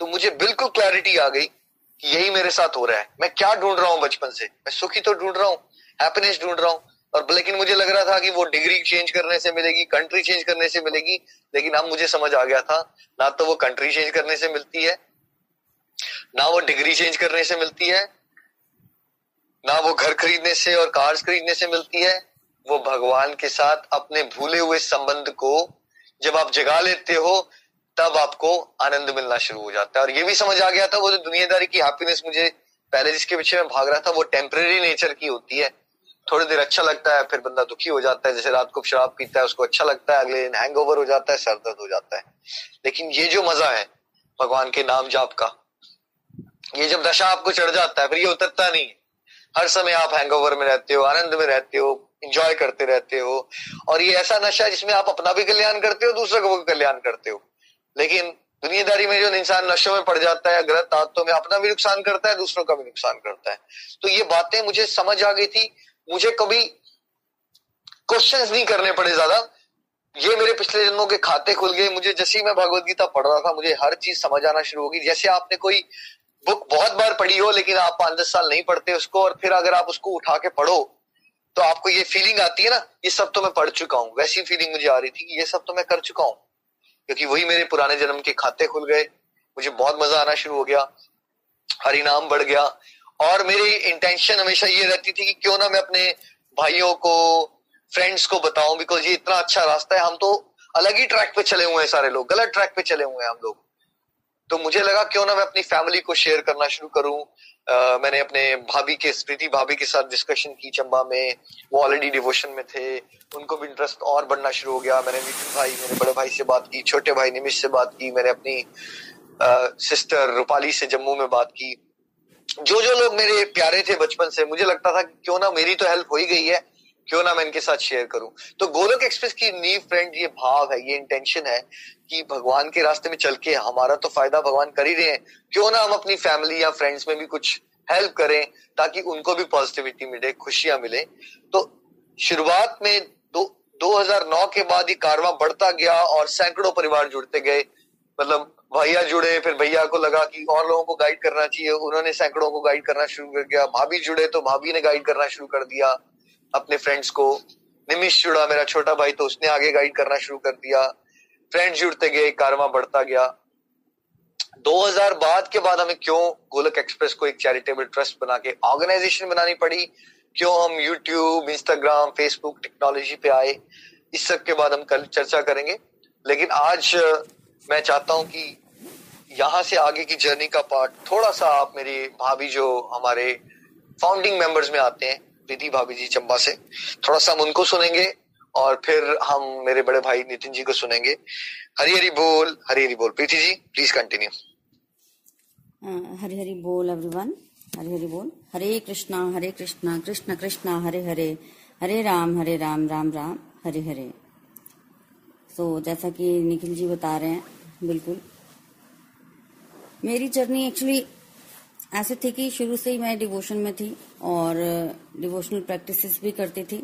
तो मुझे बिल्कुल क्लैरिटी आ गई कि यही मेरे साथ हो रहा है। मैं क्या ढूंढ रहा हूँ बचपन से? मैं सुखी तो ढूंढ रहा हूँ हैप्पीनेस ढूंढ रहा हूँ और लेकिन मुझे लग रहा था कि वो डिग्री चेंज करने से मिलेगी, कंट्री चेंज करने से मिलेगी, लेकिन अब मुझे समझ आ गया था, ना तो वो कंट्री चेंज करने से मिलती है, ना वो डिग्री चेंज करने से मिलती है, ना वो घर खरीदने से और कार्स खरीदने से मिलती है, वो भगवान के साथ अपने भूले हुए संबंध को जब आप जगा लेते हो, तब आपको आनंद मिलना शुरू हो जाता है। और ये भी समझ आ गया था, वो जो दुनियादारी की हैप्पीनेस मुझे पहले जिसके पीछे मैं भाग रहा था, वो टेम्परेरी नेचर की होती है। थोड़ी देर अच्छा लगता है, फिर बंदा दुखी हो जाता है, जैसे रात को शराब पीता है, उसको अच्छा लगता है, अगले दिन हैंग हो जाता है, सर दर्द हो जाता है। लेकिन ये जो मज़ा है, भगवान के नाम जाप का, ये जब दशा आपको चढ़ जाता है, फिर ये उतरता नहीं हर समय आप हैंगओवर में रहते हो, आनंद में रहते हो इंजॉय करते रहते हो, और ये ऐसा नशा है जिसमें आप अपना भी कल्याण करते हो, दूसरे को भी कल्याण करते हो। लेकिन दुनियादारी में जो इंसान नशों में पड़ जाता है, गलत आदतों में अपना भी नुकसान करता है, दूसरों का भी नुकसान करता है। तो ये बातें मुझे समझ आ गई थी मुझे कभी क्वेश्चंस नहीं करने पड़े ज़्यादा। ये मेरे पिछले जन्मों के खाते खुल गए। मुझे जैसे ही मैं भगवत गीता पढ़ रहा था, मुझे हर चीज़ समझ आना शुरू होगी। जैसे आपने कोई बुक बहुत बार पढ़ी हो, लेकिन आप पाँच दस साल नहीं पढ़ते उसको, और फिर अगर आप उसको उठा के पढ़ो तो आपको ये फीलिंग आती है ना, ये सब तो मैं पढ़ चुका हूँ। वैसी फीलिंग मुझे आ रही थी कि ये सब तो मैं कर चुका हूँ। क्योंकि वही मेरे पुराने जन्म के खाते खुल गए। मुझे बहुत मज़ा आना शुरू हो गया। हरिनाम बढ़ गया। और मेरी इंटेंशन हमेशा ये रहती थी कि क्यों ना मैं अपने भाइयों को फ्रेंड्स को बताऊँ बिकॉज़ ये इतना अच्छा रास्ता है। हम तो अलग ही ट्रैक पे चले हुए हैं सारे लोग गलत ट्रैक पे चले हुए हैं हम लोग। तो मुझे लगा क्यों ना मैं अपनी फैमिली को शेयर करना शुरू करूँ। Uh, मैंने अपने भाभी के स्मृति भाभी के साथ डिस्कशन की चंबा में। वो ऑलरेडी डिवोशन में थे। उनको भी इंटरेस्ट और बढ़ना शुरू हो गया। मैंने नितिन भाई मेरे बड़े भाई से बात की छोटे भाई निमिष से बात की। मैंने अपनी सिस्टर uh, रूपाली से जम्मू में बात की। जो जो लोग मेरे प्यारे थे बचपन से, मुझे लगता था क्यों ना मेरी तो हेल्प हो ही गई है, क्यों ना मैं इनके साथ शेयर करूँ। तो गोलक एक्सप्रेस की नीव फ्रेंड ये भाव है, ये इंटेंशन है कि भगवान के रास्ते में चल के हमारा तो फ़ायदा भगवान कर ही रहे हैं। क्यों ना हम अपनी फैमिली या फ्रेंड्स में भी कुछ हेल्प करें, ताकि उनको भी पॉजिटिविटी मिले, खुशियाँ मिले। तो शुरुआत में दो 2009 के बाद ये कारवा बढ़ता गया और सैकड़ों परिवार जुड़ते गए। मतलब भैया जुड़े, फिर भैया को लगा कि और लोगों को गाइड करना चाहिए। उन्होंने सैकड़ों को गाइड करना शुरू कर दिया। भाभी जुड़े तो भाभी ने गाइड करना शुरू कर दिया अपने फ्रेंड्स को। निमिष जुड़ा, मेरा छोटा भाई तो उसने आगे गाइड करना शुरू कर दिया। फ्रेंड्स जुड़ते गए कारवा बढ़ता गया। 2000 बाद के बाद हमें क्यों गोलक एक्सप्रेस को एक चैरिटेबल ट्रस्ट बना के ऑर्गेनाइजेशन बनानी पड़ी? क्यों हम यूट्यूब इंस्टाग्राम फेसबुक टेक्नोलॉजी पे आए? इस सब के बाद हम कल चर्चा करेंगे। लेकिन आज मैं चाहता हूँ कि यहाँ से आगे की जर्नी का पार्ट थोड़ा सा आप मेरी भाभी जो हमारे फाउंडिंग मेंबर्स में आते हैं, प्रीति भाभी जी चंबा से, थोड़ा सा हम उनको सुनेंगे और फिर हम मेरे बड़े भाई नितिन जी को सुनेंगे। हरी हरी बोल, हरी हरी बोल। प्रीति जी प्लीज़ कंटिन्यू हरी हरी बोल एवरीवन हरी हरी बोल। हरे कृष्णा हरे कृष्णा, कृष्ण कृष्णा, हरे हरे। हरे राम हरे राम राम राम, हरे हरे। तो जैसा कि निखिल जी बता रहे हैं बिल्कुल। मेरी जर्नी एक्चुअली ऐसे थी कि शुरू से ही मैं डिवोशन में थी और डिवोशनल प्रैक्टिसेस भी करती थी।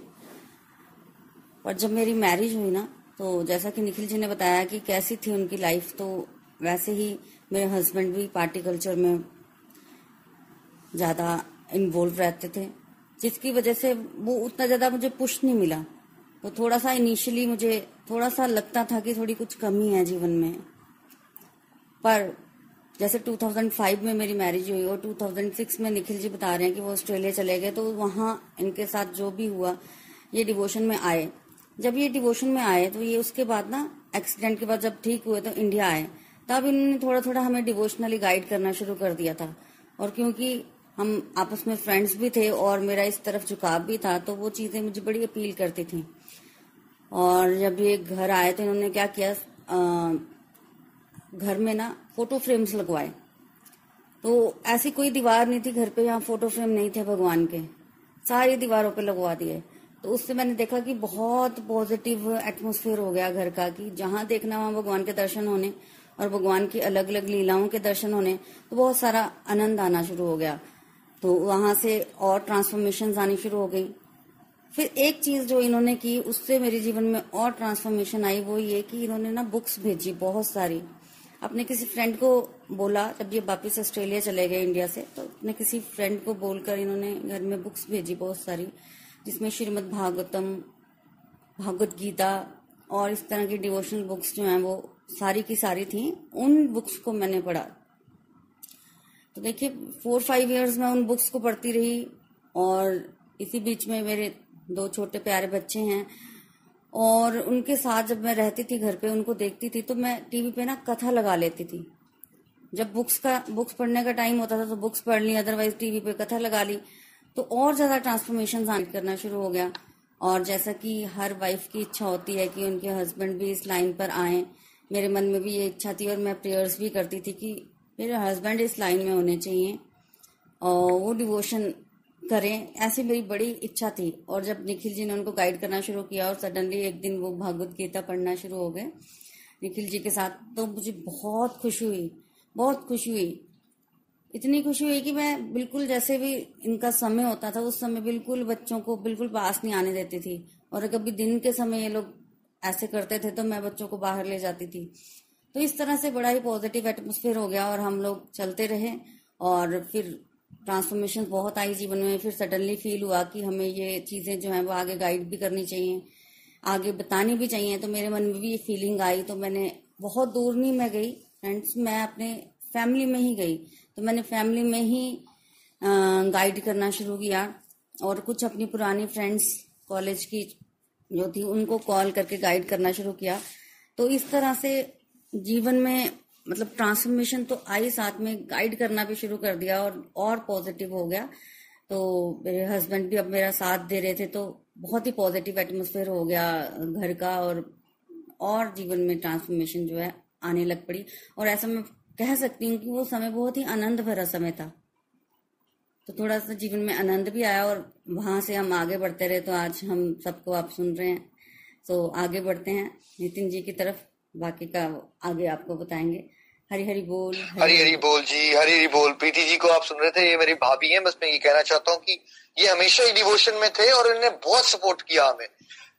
पर जब मेरी मैरिज हुई ना तो जैसा कि निखिल जी ने बताया कि कैसी थी उनकी लाइफ तो वैसे ही मेरे हस्बैंड भी पार्टी कल्चर में ज़्यादा इन्वॉल्व रहते थे, जिसकी वजह से वो उतना ज़्यादा मुझे पुश नहीं मिला। तो थोड़ा सा इनिशियली मुझे, थोड़ा सा लगता था कि थोड़ी कुछ कमी है जीवन में। पर जैसे 2005 में मेरी मैरिज हुई और 2006 में निखिल जी बता रहे हैं कि वो ऑस्ट्रेलिया चले गए तो वहाँ इनके साथ जो भी हुआ ये डिवोशन में आए। जब ये डिवोशन में आए तो ये उसके बाद ना एक्सीडेंट के बाद जब ठीक हुए तो इंडिया आए। तब इन्होंने थोड़ा थोड़ा हमें डिवोशनली गाइड करना शुरू कर दिया था। और क्योंकि हम आपस में फ्रेंड्स भी थे और मेरा इस तरफ़ झुकाव भी था तो वो चीज़ें मुझे बड़ी अपील करती थी। और जब ये घर आए तो इन्होंने क्या किया आ, घर में ना फ़ोटो फ्रेम्स लगवाए। तो ऐसी कोई दीवार नहीं थी, घर पे यहाँ फ़ोटो फ्रेम नहीं थे भगवान के। सारी दीवारों पे लगवा दिए। तो उससे मैंने देखा कि बहुत पॉजिटिव एटमोसफियर हो गया घर का, कि जहाँ देखना वहाँ भगवान के दर्शन होने और भगवान की अलग अलग लीलाओं के दर्शन होने तो बहुत सारा आनंद आना शुरू हो गया। तो वहाँ से और ट्रांसफॉर्मेशन आनी शुरू हो गई। फिर एक चीज़ जो इन्होंने की, उससे मेरे जीवन में और ट्रांसफॉर्मेशन आई, वो ये कि इन्होंने ना बुक्स भेजी, बहुत सारी। अपने किसी फ्रेंड को बोला जब ये वापिस ऑस्ट्रेलिया चले गए इंडिया से तो अपने किसी फ्रेंड को बोलकर इन्होंने घर में बुक्स भेजी बहुत सारी, जिसमें श्रीमद भागवतम, भागवत गीता और इस तरह की डिवोशनल बुक्स जो हैं वो सारी की सारी थी, उन बुक्स को मैंने पढ़ा। तो देखिए फोर फाइव इयर्स में उन बुक्स को पढ़ती रही और इसी बीच में मेरे दो छोटे प्यारे बच्चे हैं और उनके साथ जब मैं रहती थी घर पे, उनको देखती थी तो मैं टीवी पे ना कथा लगा लेती थी। जब बुक्स का, बुक्स पढ़ने का टाइम होता था तो बुक्स पढ़ ली अदरवाइज़ टीवी पे कथा लगा ली। तो और ज़्यादा ट्रांसफॉर्मेशन करना शुरू हो गया। और जैसा कि हर वाइफ की इच्छा होती है कि उनके हस्बैंड भी इस लाइन पर आए। मेरे मन में भी ये इच्छा थी और मैं प्रेयर्स भी करती थी कि मेरे हस्बैंड इस लाइन में होने चाहिए। और वो डिवोशन करें, ऐसी मेरी बड़ी इच्छा थी। और जब निखिल जी ने उनको गाइड करना शुरू किया और सडनली एक दिन वो भागवत गीता पढ़ना शुरू हो गए, निखिल जी के साथ तो मुझे बहुत खुशी हुई, बहुत खुशी हुई। इतनी खुशी हुई कि मैं बिल्कुल जैसे भी इनका समय होता था, उस समय बिल्कुल बच्चों को बिल्कुल पास नहीं आने देती थी। और कभी दिन के समय ये लोग ऐसे करते थे तो मैं बच्चों को बाहर ले जाती थी। तो इस तरह से बड़ा ही पॉजिटिव एटमोसफेयर हो गया और हम लोग चलते रहे और फिर ट्रांसफॉर्मेशन बहुत आई जीवन में, फिर सडनली फील हुआ कि हमें ये चीज़ें जो है वो आगे गाइड भी करनी चाहिए, आगे बतानी भी चाहिए। तो मेरे मन में भी ये फीलिंग आई तो मैंने बहुत दूर नहीं मैं गई। फ्रेंड्स मैं अपने फैमिली में ही गई। तो मैंने फैमिली में ही गाइड करना शुरू किया और कुछ अपनी पुरानी फ्रेंड्स कॉलेज की जो थी, उनको कॉल करके गाइड करना शुरू किया। तो इस तरह से जीवन में मतलब ट्रांसफॉर्मेशन तो आई, साथ में गाइड करना भी शुरू कर दिया और और पॉजिटिव हो गया। तो मेरे हस्बैंड भी अब मेरा साथ दे रहे थे तो बहुत ही पॉजिटिव एटमोसफेयर हो गया घर का और और जीवन में ट्रांसफॉर्मेशन जो है आने लग पड़ी। और ऐसा मैं कह सकती हूँ कि वो समय बहुत ही आनंद भरा समय था। तो थोड़ा सा जीवन में आनंद भी आया और वहाँ से हम आगे बढ़ते रहे तो आज हम सबको आप सुन रहे हैं। तो आगे बढ़ते हैं। नितिन जी की तरफ़ बाकी का आगे आपको बताएँगे। हरी हरी बोल। हरी हरी बोल जी हरी हरी बोल। प्रीति जी को आप सुन रहे थे, ये मेरी भाभी है, बस मैं ये कहना चाहता हूँ कि ये हमेशा ही डिवोशन में थे और इन्होंने बहुत सपोर्ट किया हमें।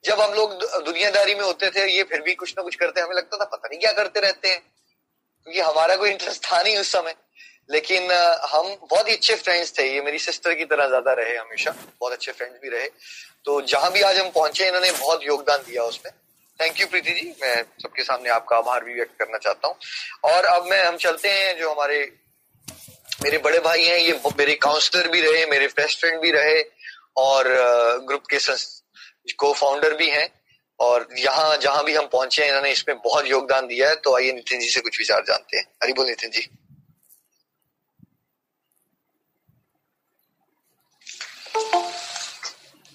जब हम लोग दुनियादारी में होते थे, ये फिर भी कुछ ना कुछ करते हमें लगता था पता नहीं क्या करते रहते हैं। क्योंकि हमारा कोई इंटरेस्ट था नहीं उस समय। लेकिन हम बहुत ही अच्छे फ्रेंड्स थे, ये मेरी सिस्टर की तरह ज़्यादा रहे हमेशा, बहुत अच्छे फ्रेंड्स भी रहे। तो जहाँ भी आज हम पहुँचे, इन्होंने बहुत योगदान दिया उसमें। थैंक यू प्रीति जी मैं सबके सामने आपका आभार भी व्यक्त करना चाहता हूँ। और अब मैं, हम चलते हैं, जो हमारे, मेरे बड़े भाई हैं, ये मेरे काउंसलर भी रहे, मेरे बेस्ट फ्रेंड भी रहे, और ग्रुप के को फाउंडर भी हैं। और यहाँ, जहाँ भी हम पहुँचे हैं, इन्होंने इसमें बहुत योगदान दिया है तो आइए नितिन जी से कुछ विचार जानते हैं। हरी बोल नितिन जी।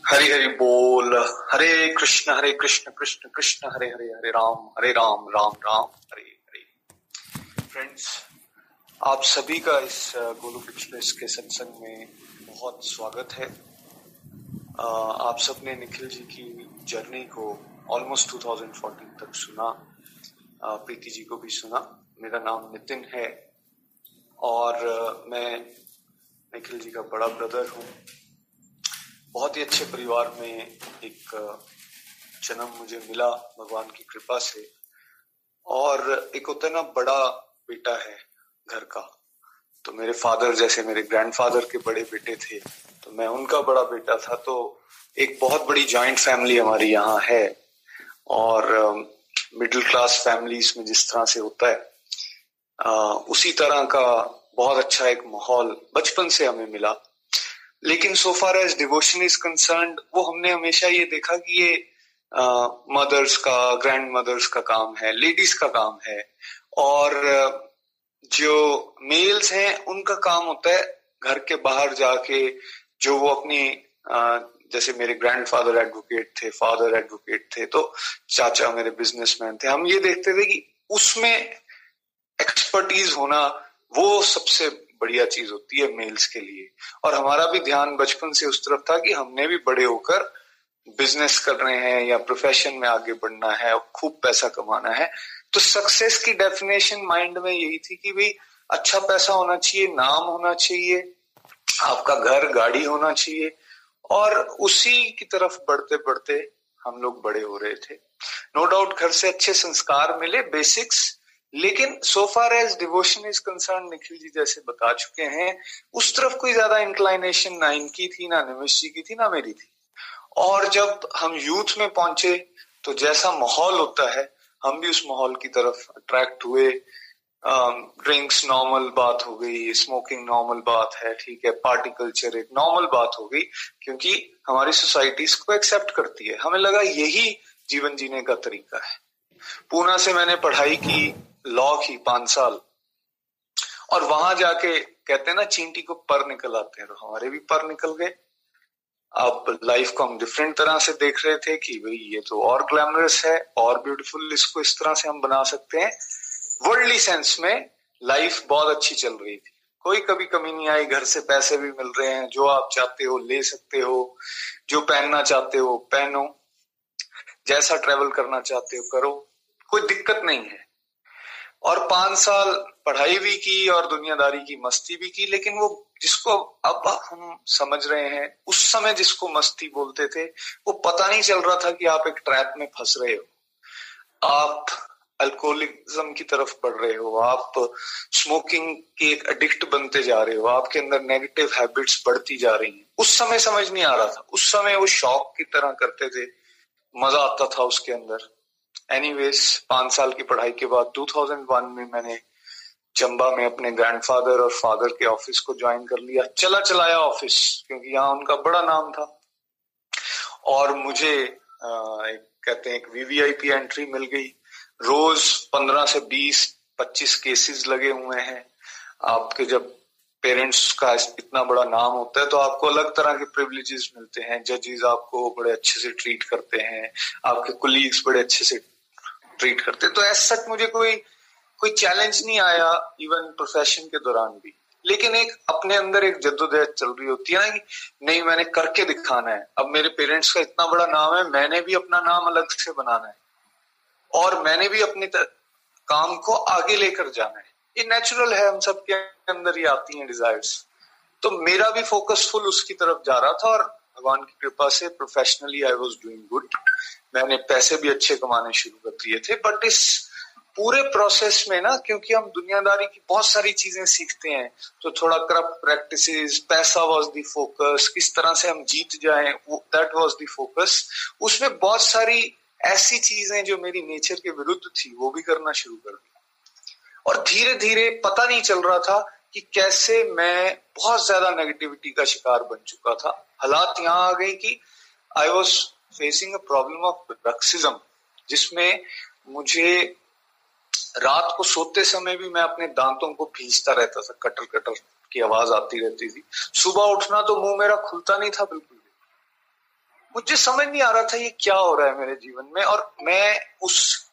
हरि हरि बोल, हरे कृष्ण हरे कृष्ण कृष्ण कृष्ण, हरे हरे हरे राम हरे राम राम राम, हरे हरे। फ्रेंड्स आप सभी का इस गोलुक एक्सप्रेस के सत्संग में बहुत स्वागत है। आप सबने निखिल जी की जर्नी को ऑलमोस्ट 2014 तक सुना प्रीति जी को भी सुना। मेरा नाम नितिन है और मैं निखिल जी का बड़ा ब्रदर हूँ। बहुत ही अच्छे परिवार में एक जन्म मुझे मिला भगवान की कृपा से। और एक होता ना बड़ा बेटा है घर का। तो मेरे फादर जैसे मेरे ग्रैंडफादर के बड़े बेटे थे तो मैं उनका बड़ा बेटा था। तो एक बहुत बड़ी जॉइंट फैमिली हमारी यहाँ है। और मिडिल क्लास फैमिलीज़ में जिस तरह से होता है आ, उसी तरह का बहुत अच्छा एक माहौल बचपन से हमें मिला। लेकिन so far as devotion is concern वो हमने हमेशा ये देखा कि ये मदर्स uh, का ग्रैंड मदर्स का काम है लेडीज़ का काम है। और जो मेल्स हैं उनका काम होता है घर के बाहर जाके जो वो अपनी जैसे मेरे ग्रैंडफादर एडवोकेट थे फादर एडवोकेट थे तो चाचा मेरे बिजनेसमैन थे हम ये देखते थे कि उसमें एक्सपर्टीज होना वो सबसे बढ़िया चीज़ होती है मेल्स के लिए। और हमारा भी ध्यान बचपन से उस तरफ़ था कि हमने भी बड़े होकर बिज़नेस कर रहे हैं या प्रोफेशन में आगे बढ़ना है और खूब पैसा कमाना है। तो सक्सेस की डेफिनेशन माइंड में यही थी कि भाई अच्छा पैसा होना चाहिए, नाम होना चाहिए, आपका घर, गाड़ी होना चाहिए। और उसी की तरफ़ बढ़ते बढ़ते हम लोग बड़े हो रहे थे। नो no डाउट घर से अच्छे संस्कार मिले बेसिक्स लेकिन so far as devotion is concern Nikhil ji जैसे बता चुके हैं, उस तरफ़ कोई ज़्यादा इंक्लाइनेशन ना इनकी थी, ना निमिश जी की थी, ना मेरी थी। और जब हम यूथ में पहुँचे तो जैसा माहौल होता है, हम भी उस माहौल की तरफ़ अट्रैक्ट हुए। ड्रिंक्स नॉर्मल बात हो गई स्मोकिंग नॉर्मल बात है, ठीक है पार्टी कल्चर एक नॉर्मल बात हो गई, क्योंकि हमारी सोसाइटी इसको एक्सेप्ट करती है। हमें लगा यही जीवन जीने का तरीका है। पूना से मैंने पढ़ाई की लॉ की पाँच साल और वहाँ जाके कहते हैं ना, चींटी को पर निकल आते हैं। तो हमारे भी पर निकल गए। अब लाइफ को हम डिफरेंट तरह से देख रहे थे कि भाई, ये तो और ग्लैमरस है, और ब्यूटीफुल इसको इस तरह से हम बना सकते हैं। वर्ल्डली सेंस में लाइफ बहुत अच्छी चल रही थी। कोई कभी कमी नहीं आई, घर से पैसे भी मिल रहे हैं। जो आप चाहते हो, ले सकते हो। जो पहनना चाहते हो, पहनो। जैसा ट्रेवल करना चाहते हो, करो। कोई दिक्कत नहीं है। और पाँच साल पढ़ाई भी की और दुनियादारी की मस्ती भी की, लेकिन वो जिसको अब हम समझ रहे हैं, उस समय जिसको मस्ती बोलते थे, वो पता नहीं चल रहा था कि आप एक ट्रैप में फंस रहे हो। आप अल्कोहलिज्म की तरफ़ बढ़ रहे हो, आप स्मोकिंग के एक एडिक्ट बनते जा रहे हो, आपके अंदर नेगेटिव हैबिट्स बढ़ती जा रही हैं। उस समय समझ नहीं आ रहा था। उस समय वो शौक की तरह करते थे, मज़ा आता था उसके अंदर। एनीवेज पाँच साल की पढ़ाई के बाद 2001 में मैंने चंबा में अपने ग्रैंडफादर और फादर के ऑफ़िस को ज्वाइन कर लिया। चला चलाया ऑफ़िस क्योंकि यहाँ उनका बड़ा नाम था। और मुझे एक कहते हैं एक वीवीआईपी एंट्री मिल गई। रोज पंद्रह से बीस, पच्चीस केसेस लगे हुए हैं। आपके जब पेरेंट्स का इतना बड़ा नाम होता है तो आपको अलग तरह के प्रिविलेजेस मिलते हैं। जजेस आपको बड़े अच्छे से ट्रीट करते हैं। आपके कोलीग्स बड़े अच्छे से ट्रीट करते तो ऐसा सच मुझे कोई कोई चैलेंज नहीं आया इवन प्रोफेशन के दौरान भी। लेकिन एक अपने अंदर एक जद्दोजहद चल रही होती है ना कि नहीं, मैंने करके दिखाना है। अब मेरे पेरेंट्स का इतना बड़ा नाम है, मैंने भी अपना नाम अलग से बनाना है। और मैंने भी अपने काम को आगे लेकर जाना है। ये नेचुरल है, हम सबके अंदर ही आती हैं डिजायर्स तो मेरा भी फोकस फुल उसकी तरफ़ जा रहा था और भगवान की कृपा से professionally I was doing good मैंने पैसे भी अच्छे कमाने शुरू कर दिए थे बट इस पूरे प्रोसेस में ना, क्योंकि हम दुनियादारी की बहुत सारी चीज़ें सीखते हैं तो थोड़ा करप्ट प्रैक्टिसेस पैसा वाज द फोकस किस तरह से हम जीत जाएँ दैट वाज द फोकस उसमें बहुत सारी ऐसी चीज़ें जो मेरी नेचर के विरुद्ध थी, वो भी करना शुरू कर दी। और धीरे धीरे पता नहीं चल रहा था कि कैसे मैं बहुत ज़्यादा नेगेटिविटी का शिकार बन चुका था। हालात यहाँ आ गई कि I was facing a problem of रक्सिज्म जिसमें मुझे रात को सोते समय भी मैं अपने दांतों को भींचता रहता था कटर कटर की आवाज़ आती रहती थी। सुबह उठना तो मुँह मेरा खुलता नहीं था बिल्कुल मुझे समझ नहीं आ रहा था ये क्या हो रहा है मेरे जीवन में, और मैं उस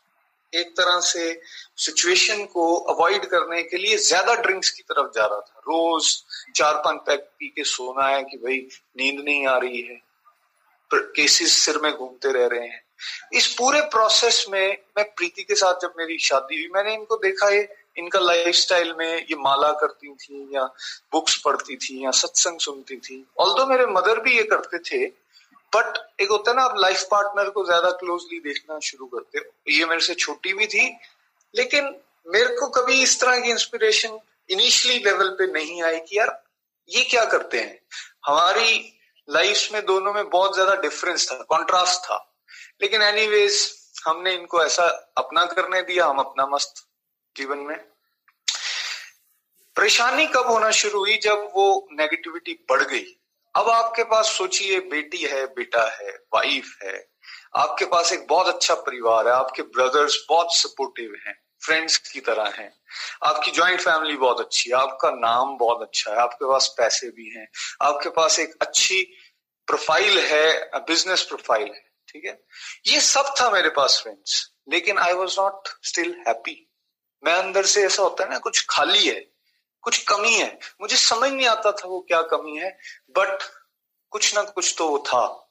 एक तरह से सिचुएशन को अवॉइड करने के लिए ज़्यादा ड्रिंक्स की तरफ़ जा रहा था। रोज चार पाँच पैक पी के सोना है कि भाई नींद नहीं आ रही है। केसेस सिर में घूमते रह रहे हैं। इस पूरे प्रोसेस में मैं प्रीति के साथ जब मेरी शादी हुई, मैंने इनको देखा ये, इनका लाइफस्टाइल में ये माला करती थी या बुक्स पढ़ती थी या सत्संग सुनती थी। ऑल मेरे मदर भी ये करते थे बट एक होता है ना, आप लाइफ पार्टनर को ज़्यादा क्लोजली देखना शुरू करते हो। ये मेरे से छोटी भी थी, लेकिन मेरे को कभी इस तरह की इंस्पिरेशन इनिशियली लेवल पे नहीं आई कि यार, ये क्या करते हैं? हमारी लाइफ में दोनों में बहुत ज़्यादा डिफरेंस था कॉन्ट्रास्ट था। लेकिन एनीवेज हमने इनको ऐसा अपना करने दिया, हम अपना मस्त जीवन में। परेशानी कब होना शुरू हुई जब वो नेगेटिविटी बढ़ गई? अब आपके पास सोचिए, बेटी है, बेटा है वाइफ है, आपके पास एक बहुत अच्छा परिवार है, आपके ब्रदर्स बहुत सपोर्टिव हैं। फ्रेंड्स की तरह हैं। आपकी ज्वाइंट फैमिली बहुत अच्छी है, आपका नाम बहुत अच्छा है, आपके पास पैसे भी हैं, आपके पास एक अच्छी प्रोफ़ाइल है बिज़नेस प्रोफ़ाइल है, ठीक है? ये सब था मेरे पास फ्रेंड्स लेकिन I was not still happy मैं अंदर से ऐसा होता है ना, कुछ खाली है, कुछ कमी है। मुझे समझ नहीं आता था वो क्या कमी है बट कुछ ना कुछ तो वो था।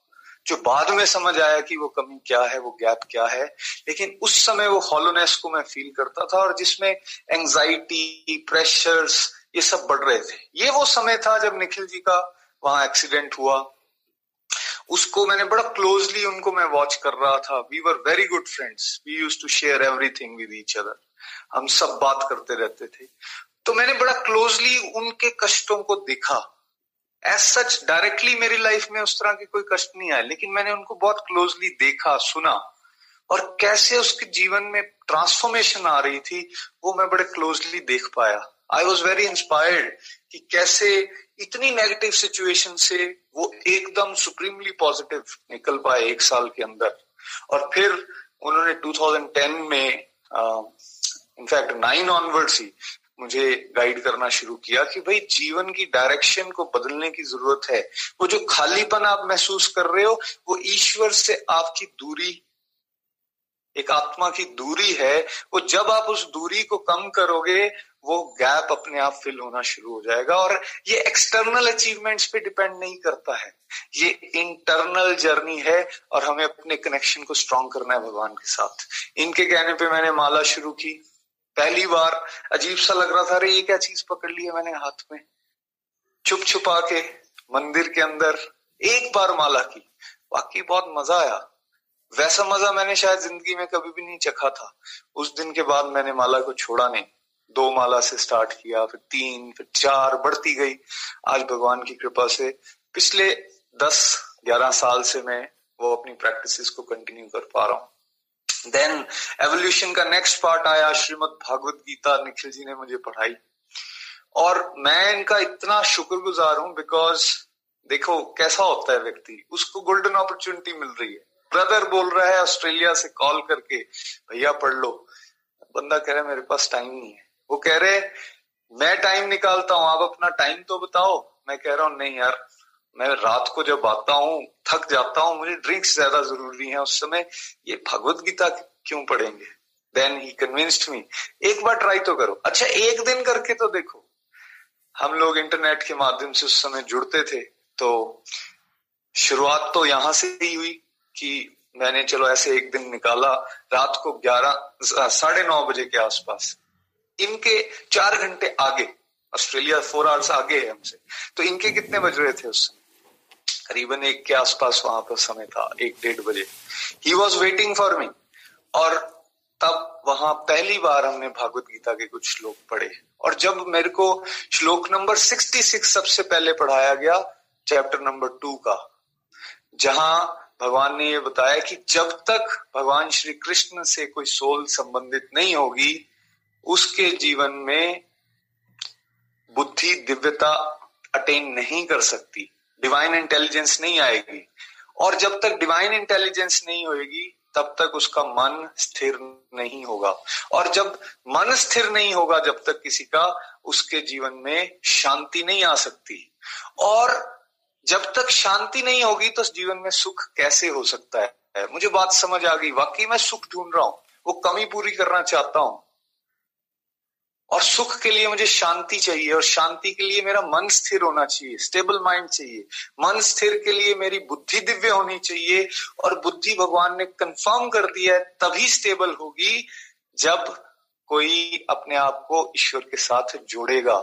जो बाद में समझ आया कि वो कमी क्या है, वो गैप क्या है, लेकिन उस समय वो हॉलोनेस को मैं फील करता था और जिसमें एंजाइटी प्रेशर्स ये सब बढ़ रहे थे। ये वो समय था जब निखिल जी का वहाँ एक्सीडेंट हुआ। उसको मैंने बड़ा क्लोजली उनको मैं वॉच कर रहा था। We were very good friends we use to share everything with each other हम सब बात करते रहते थे। तो मैंने बड़ा क्लोजली उनके कष्टों को देखा। एज सच डायरेक्टली मेरी लाइफ में उस तरह की कोई कष्ट नहीं आया लेकिन मैंने उनको बहुत क्लोजली देखा, सुना। और कैसे उसके जीवन में ट्रांसफॉर्मेशन आ रही थी, वो मैं बड़े क्लोजली देख पाया। आई वॉज़ वेरी इंस्पायर्ड कि कैसे इतनी नेगेटिव सिचुएशन से वो एकदम सुप्रीमली पॉजिटिव निकल पाए एक साल के अंदर। और फिर उन्होंने 2010 में इनफैक्ट नाइन ऑनवर्ड्स ही मुझे गाइड करना शुरू किया कि भाई जीवन की डायरेक्शन को बदलने की ज़रूरत है। वो जो खालीपन आप महसूस कर रहे हो, वो ईश्वर से आपकी दूरी, एक आत्मा की दूरी है। वो जब आप उस दूरी को कम करोगे, वो गैप अपने आप फिल होना शुरू हो जाएगा और ये एक्सटर्नल अचीवमेंट्स पे डिपेंड नहीं करता है। ये इंटरनल जर्नी है और हमें अपने कनेक्शन को स्ट्रॉन्ग करना है भगवान के साथ। इनके कहने पे मैंने माला शुरू की। पहली बार अजीब सा लग रहा था, अरे, ये क्या चीज़ पकड़ ली है मैंने हाथ में? छुप छुपा के मंदिर के अंदर एक बार माला की। बाकी बहुत मज़ा आया। वैसा मज़ा मैंने शायद ज़िंदगी में कभी भी नहीं चखा था। उस दिन के बाद मैंने माला को छोड़ा नहीं। दो माला से स्टार्ट किया, फिर तीन, फिर चार, बढ़ती गई। आज भगवान की कृपा से पिछले दस, ग्यारह साल से मैं वो अपनी प्रैक्टिसेस को कंटिन्यू कर पा रहा हूँ। देन एवोल्यूशन का नेक्स्ट पार्ट आया, श्रीमद भागवत गीता, निखिल जी ने मुझे पढ़ाई। और मैं इनका इतना शुक्रगुजार हूँ बिकॉज़ देखो, कैसा होता है व्यक्ति? उसको गोल्डन अपॉर्चुनिटी मिल रही है। ब्रदर बोल रहा है ऑस्ट्रेलिया से कॉल करके, भैया, पढ़ लो। बंदा कह रहा है, मेरे पास टाइम नहीं है। वो कह रहे, मैं टाइम निकालता हूँ, आप अपना टाइम तो बताओ। मैं कह रहा हूँ, नहीं यार मैं रात को जब आता हूँ, थक जाता हूँ, मुझे ड्रिंक्स ज़्यादा ज़रूरी है। उस समय ये भगवत गीता क्यों पढ़ेंगे? देन ही कन्विंस्ड मी एक बार ट्राई तो करो। अच्छा एक दिन करके तो देखो। हम लोग इंटरनेट के माध्यम से उस समय जुड़ते थे तो शुरुआत तो यहाँ से ही हुई कि मैंने चलो ऐसे एक दिन निकाला रात को ग्यारह, साढ़े नौ बजे के आसपास। इनके चार घंटे आगे ऑस्ट्रेलिया फोर आवर्स आगे है हमसे। तो इनके कितने बज रहे थे उस समय? करीबन एक के आसपास वहाँ पर समय था, एक डेढ़ बजे। He was waiting for me और तब वहाँ पहली बार हमने भागवत गीता के कुछ श्लोक पढ़े। और जब मेरे को श्लोक नंबर 66 सबसे पहले पढ़ाया गया चैप्टर नंबर टू का, जहाँ भगवान ने ये बताया कि जब तक भगवान श्री कृष्ण से कोई सोल संबंधित नहीं होगी, उसके जीवन में बुद्धि दिव्यता अटेन नहीं कर सकती। डिवाइन इंटेलिजेंस नहीं आएगी। और जब तक डिवाइन इंटेलिजेंस नहीं होगी तब तक उसका मन स्थिर नहीं होगा। और जब मन स्थिर नहीं होगा, जब तक किसी का उसके जीवन में शांति नहीं आ सकती। और जब तक शांति नहीं होगी तो जीवन में सुख कैसे हो सकता है? मुझे बात समझ आ गई। वाकई मैं सुख ढूंढ रहा हूँ। वो कमी पूरी करना चाहता हूँ। और सुख के लिए मुझे शांति चाहिए और शांति के लिए मेरा मन स्थिर होना चाहिए स्टेबल माइंड चाहिए। मन स्थिर के लिए मेरी बुद्धि दिव्य होनी चाहिए और बुद्धि भगवान ने कंफर्म कर दिया है, तभी स्टेबल होगी जब कोई अपने आप को ईश्वर के साथ जोड़ेगा।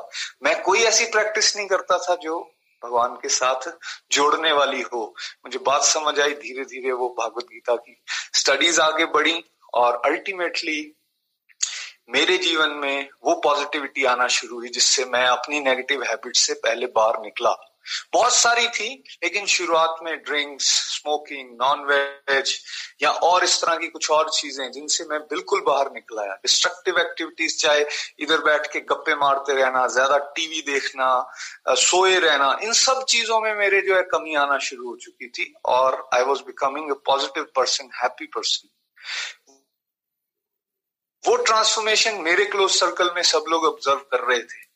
मैं कोई ऐसी प्रैक्टिस नहीं करता था जो भगवान के साथ जोड़ने वाली हो। मुझे बात समझ आई धीरे धीरे वो भागवत गीता की स्टडीज़ आगे बढ़ी और अल्टीमेटली मेरे जीवन में वो पॉजिटिविटी आना शुरू हुई, जिससे मैं अपनी नेगेटिव हैबिट से पहले बाहर निकला। बहुत सारी थी, लेकिन शुरुआत में ड्रिंक्स स्मोकिंग नॉन वेज या और इस तरह की कुछ और चीज़ें, जिनसे मैं बिल्कुल बाहर निकला है डिस्ट्रक्टिव एक्टिविटीज़ चाहे इधर बैठ के गप्पे मारते रहना, ज़्यादा टीवी देखना सोए रहना, इन सब चीज़ों में मेरे जो है कमी आना शुरू हो चुकी थी, और I was becoming a positive person happy person वो ट्रांसफॉर्मेशन मेरे क्लोज सर्कल में सब लोग ऑब्ज़र्व कर रहे थे।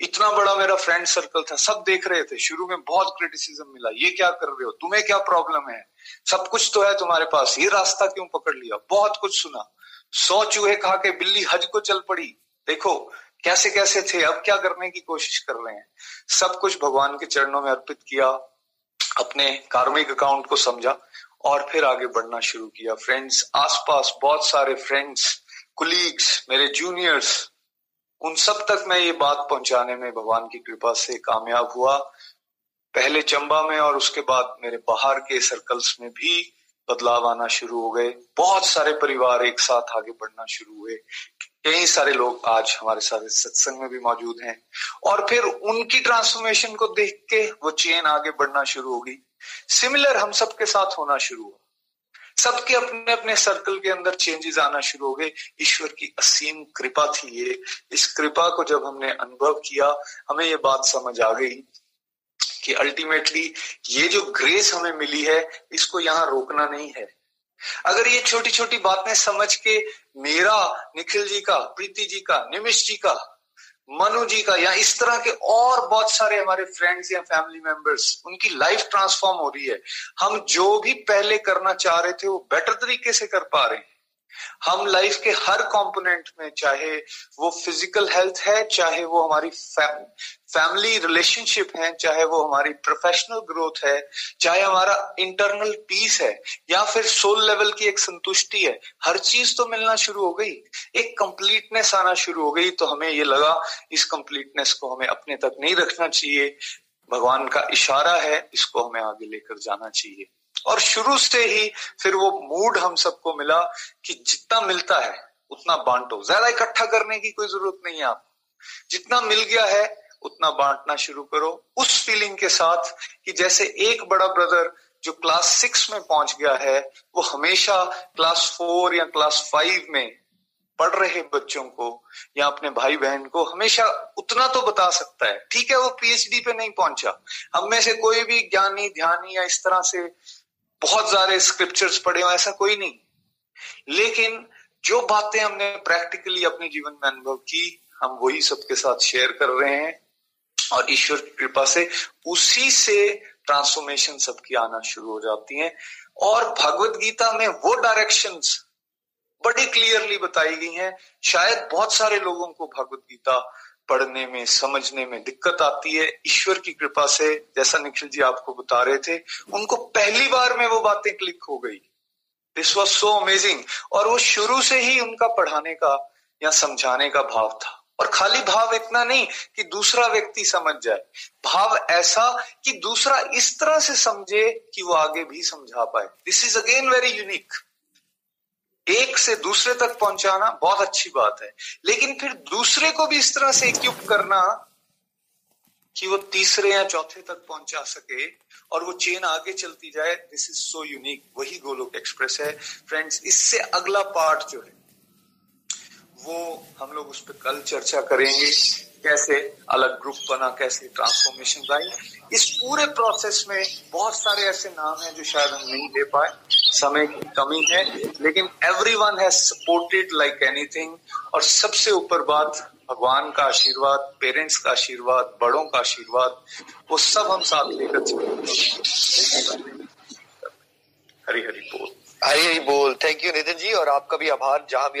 इतना बड़ा मेरा फ्रेंड सर्कल था, सब देख रहे थे। शुरू में बहुत क्रिटिसिज्म मिला, ये क्या कर रहे हो? तुम्हें क्या प्रॉब्लम है? सब कुछ तो है तुम्हारे पास। ये रास्ता क्यों पकड़ लिया? बहुत कुछ सुना। सौ चूहे खा के बिल्ली हज को चल पड़ी। देखो, कैसे कैसे थे, अब क्या करने की कोशिश कर रहे हैं? सब कुछ भगवान के चरणों में अर्पित किया, अपने कार्मिक अकाउंट को समझा और फिर आगे बढ़ना शुरू किया। फ्रेंड्स आसपास बहुत सारे फ्रेंड्स कुलीग्स मेरे जूनियर्स उन सब तक मैं ये बात पहुँचाने में भगवान की कृपा से कामयाब हुआ। पहले चंबा में और उसके बाद मेरे बाहर के सर्कल्स में भी बदलाव आना शुरू हो गए। बहुत सारे परिवार एक साथ आगे बढ़ना शुरू हुए। कई सारे लोग आज हमारे साथ सत्संग में भी मौजूद हैं। और फिर उनकी ट्रांसफॉर्मेशन को देख के वो चेन आगे बढ़ना शुरू होगी सिमिलर हम सबके साथ होना शुरू हुआ। सबके अपने अपने सर्कल के अंदर चेंजेस आना शुरू हो गए। ईश्वर की असीम कृपा थी ये। इस कृपा को जब हमने अनुभव किया, हमें ये बात समझ आ गई कि अल्टीमेटली ये जो ग्रेस हमें मिली है, इसको यहाँ रोकना नहीं है। अगर ये छोटी छोटी बातें समझ के मेरा, निखिल जी का, प्रीति जी का, निमिष जी का मनु जी का या इस तरह के और बहुत सारे हमारे फ्रेंड्स या फैमिली मेंबर्स उनकी लाइफ ट्रांसफॉर्म हो रही है। हम जो भी पहले करना चाह रहे थे, वो बेटर तरीके से कर पा रहे हैं। हम लाइफ के हर कंपोनेंट में, चाहे वो फ़िज़िकल हेल्थ है, चाहे वो हमारी फैमिली रिलेशनशिप है, चाहे वो हमारी प्रोफेशनल ग्रोथ है, चाहे हमारा इंटरनल पीस है, या फिर सोल लेवल की एक संतुष्टि है, हर चीज़ तो मिलना शुरू हो गई। एक कंप्लीटनेस आना शुरू हो गई तो हमें ये लगा, इस कंप्लीटनेस को हमें अपने तक नहीं रखना चाहिए। भगवान का इशारा है, इसको हमें आगे लेकर जाना चाहिए। और शुरू से ही फिर वो मूड हम सबको मिला कि जितना मिलता है, उतना बांटो। ज़्यादा इकट्ठा करने की कोई ज़रूरत नहीं है आप। जितना मिल गया है, उतना बांटना शुरू करो। उस फीलिंग के साथ कि जैसे एक बड़ा ब्रदर जो क्लास सिक्स में पहुँच गया है, वो हमेशा क्लास फोर या क्लास फाइव में पढ़ रहे बच्चों को या अपने भाई बहन को हमेशा उतना तो बता सकता है। ठीक है, वो पीएचडी पे नहीं पहुँचा। हम में से कोई भी ज्ञानी, ध्यानी या इस तरह से बहुत सारे स्क्रिप्चर्स पढ़े हो, ऐसा कोई नहीं। लेकिन जो बातें हमने प्रैक्टिकली अपने जीवन में अनुभव की, हम वही सबके साथ शेयर कर रहे हैं और ईश्वर की कृपा से उसी से ट्रांसफॉर्मेशन सबकी आना शुरू हो जाती है। और भगवत गीता में वो डायरेक्शंस बड़ी क्लियरली बताई गई हैं। शायद बहुत सारे लोगों को भगवत गीता पढ़ने में, समझने में दिक्कत आती है। ईश्वर की कृपा से, जैसा निखिल जी आपको बता रहे थे, उनको पहली बार में वो बातें क्लिक हो गई। दिस वॉज़ सो अमेजिंग और वो शुरू से ही उनका पढ़ाने का या समझाने का भाव था। और खाली भाव इतना नहीं कि दूसरा व्यक्ति समझ जाए। भाव ऐसा कि दूसरा इस तरह से समझे कि वो आगे भी समझा पाए। This is again very unique एक से दूसरे तक पहुंचाना बहुत अच्छी बात है। लेकिन फिर दूसरे को भी इस तरह से इक्विप करना कि वो तीसरे या चौथे तक पहुँचा सके और वो चेन आगे चलती जाए दिस इज़ सो यूनिक वही गोलोक एक्सप्रेस है। फ्रेंड्स इससे अगला पार्ट जो है, वो हम लोग उस पर कल चर्चा करेंगे। कैसे अलग ग्रुप बना, कैसे ट्रांसफॉर्मेशन आई इस पूरे प्रोसेस में बहुत सारे ऐसे नाम हैं जो शायद हम नहीं ले पाए। समय की कमी है, लेकिन everyone has supported like anything और सबसे ऊपर बात, भगवान का आशीर्वाद पेरेंट्स का आशीर्वाद, बड़ों का आशीर्वाद, वो सब हम साथ लेकर चलते हरी हरी बोल। हरी हरी बोल। थैंक यू नितिन जी, और आपका भी आभार, जहाँ भी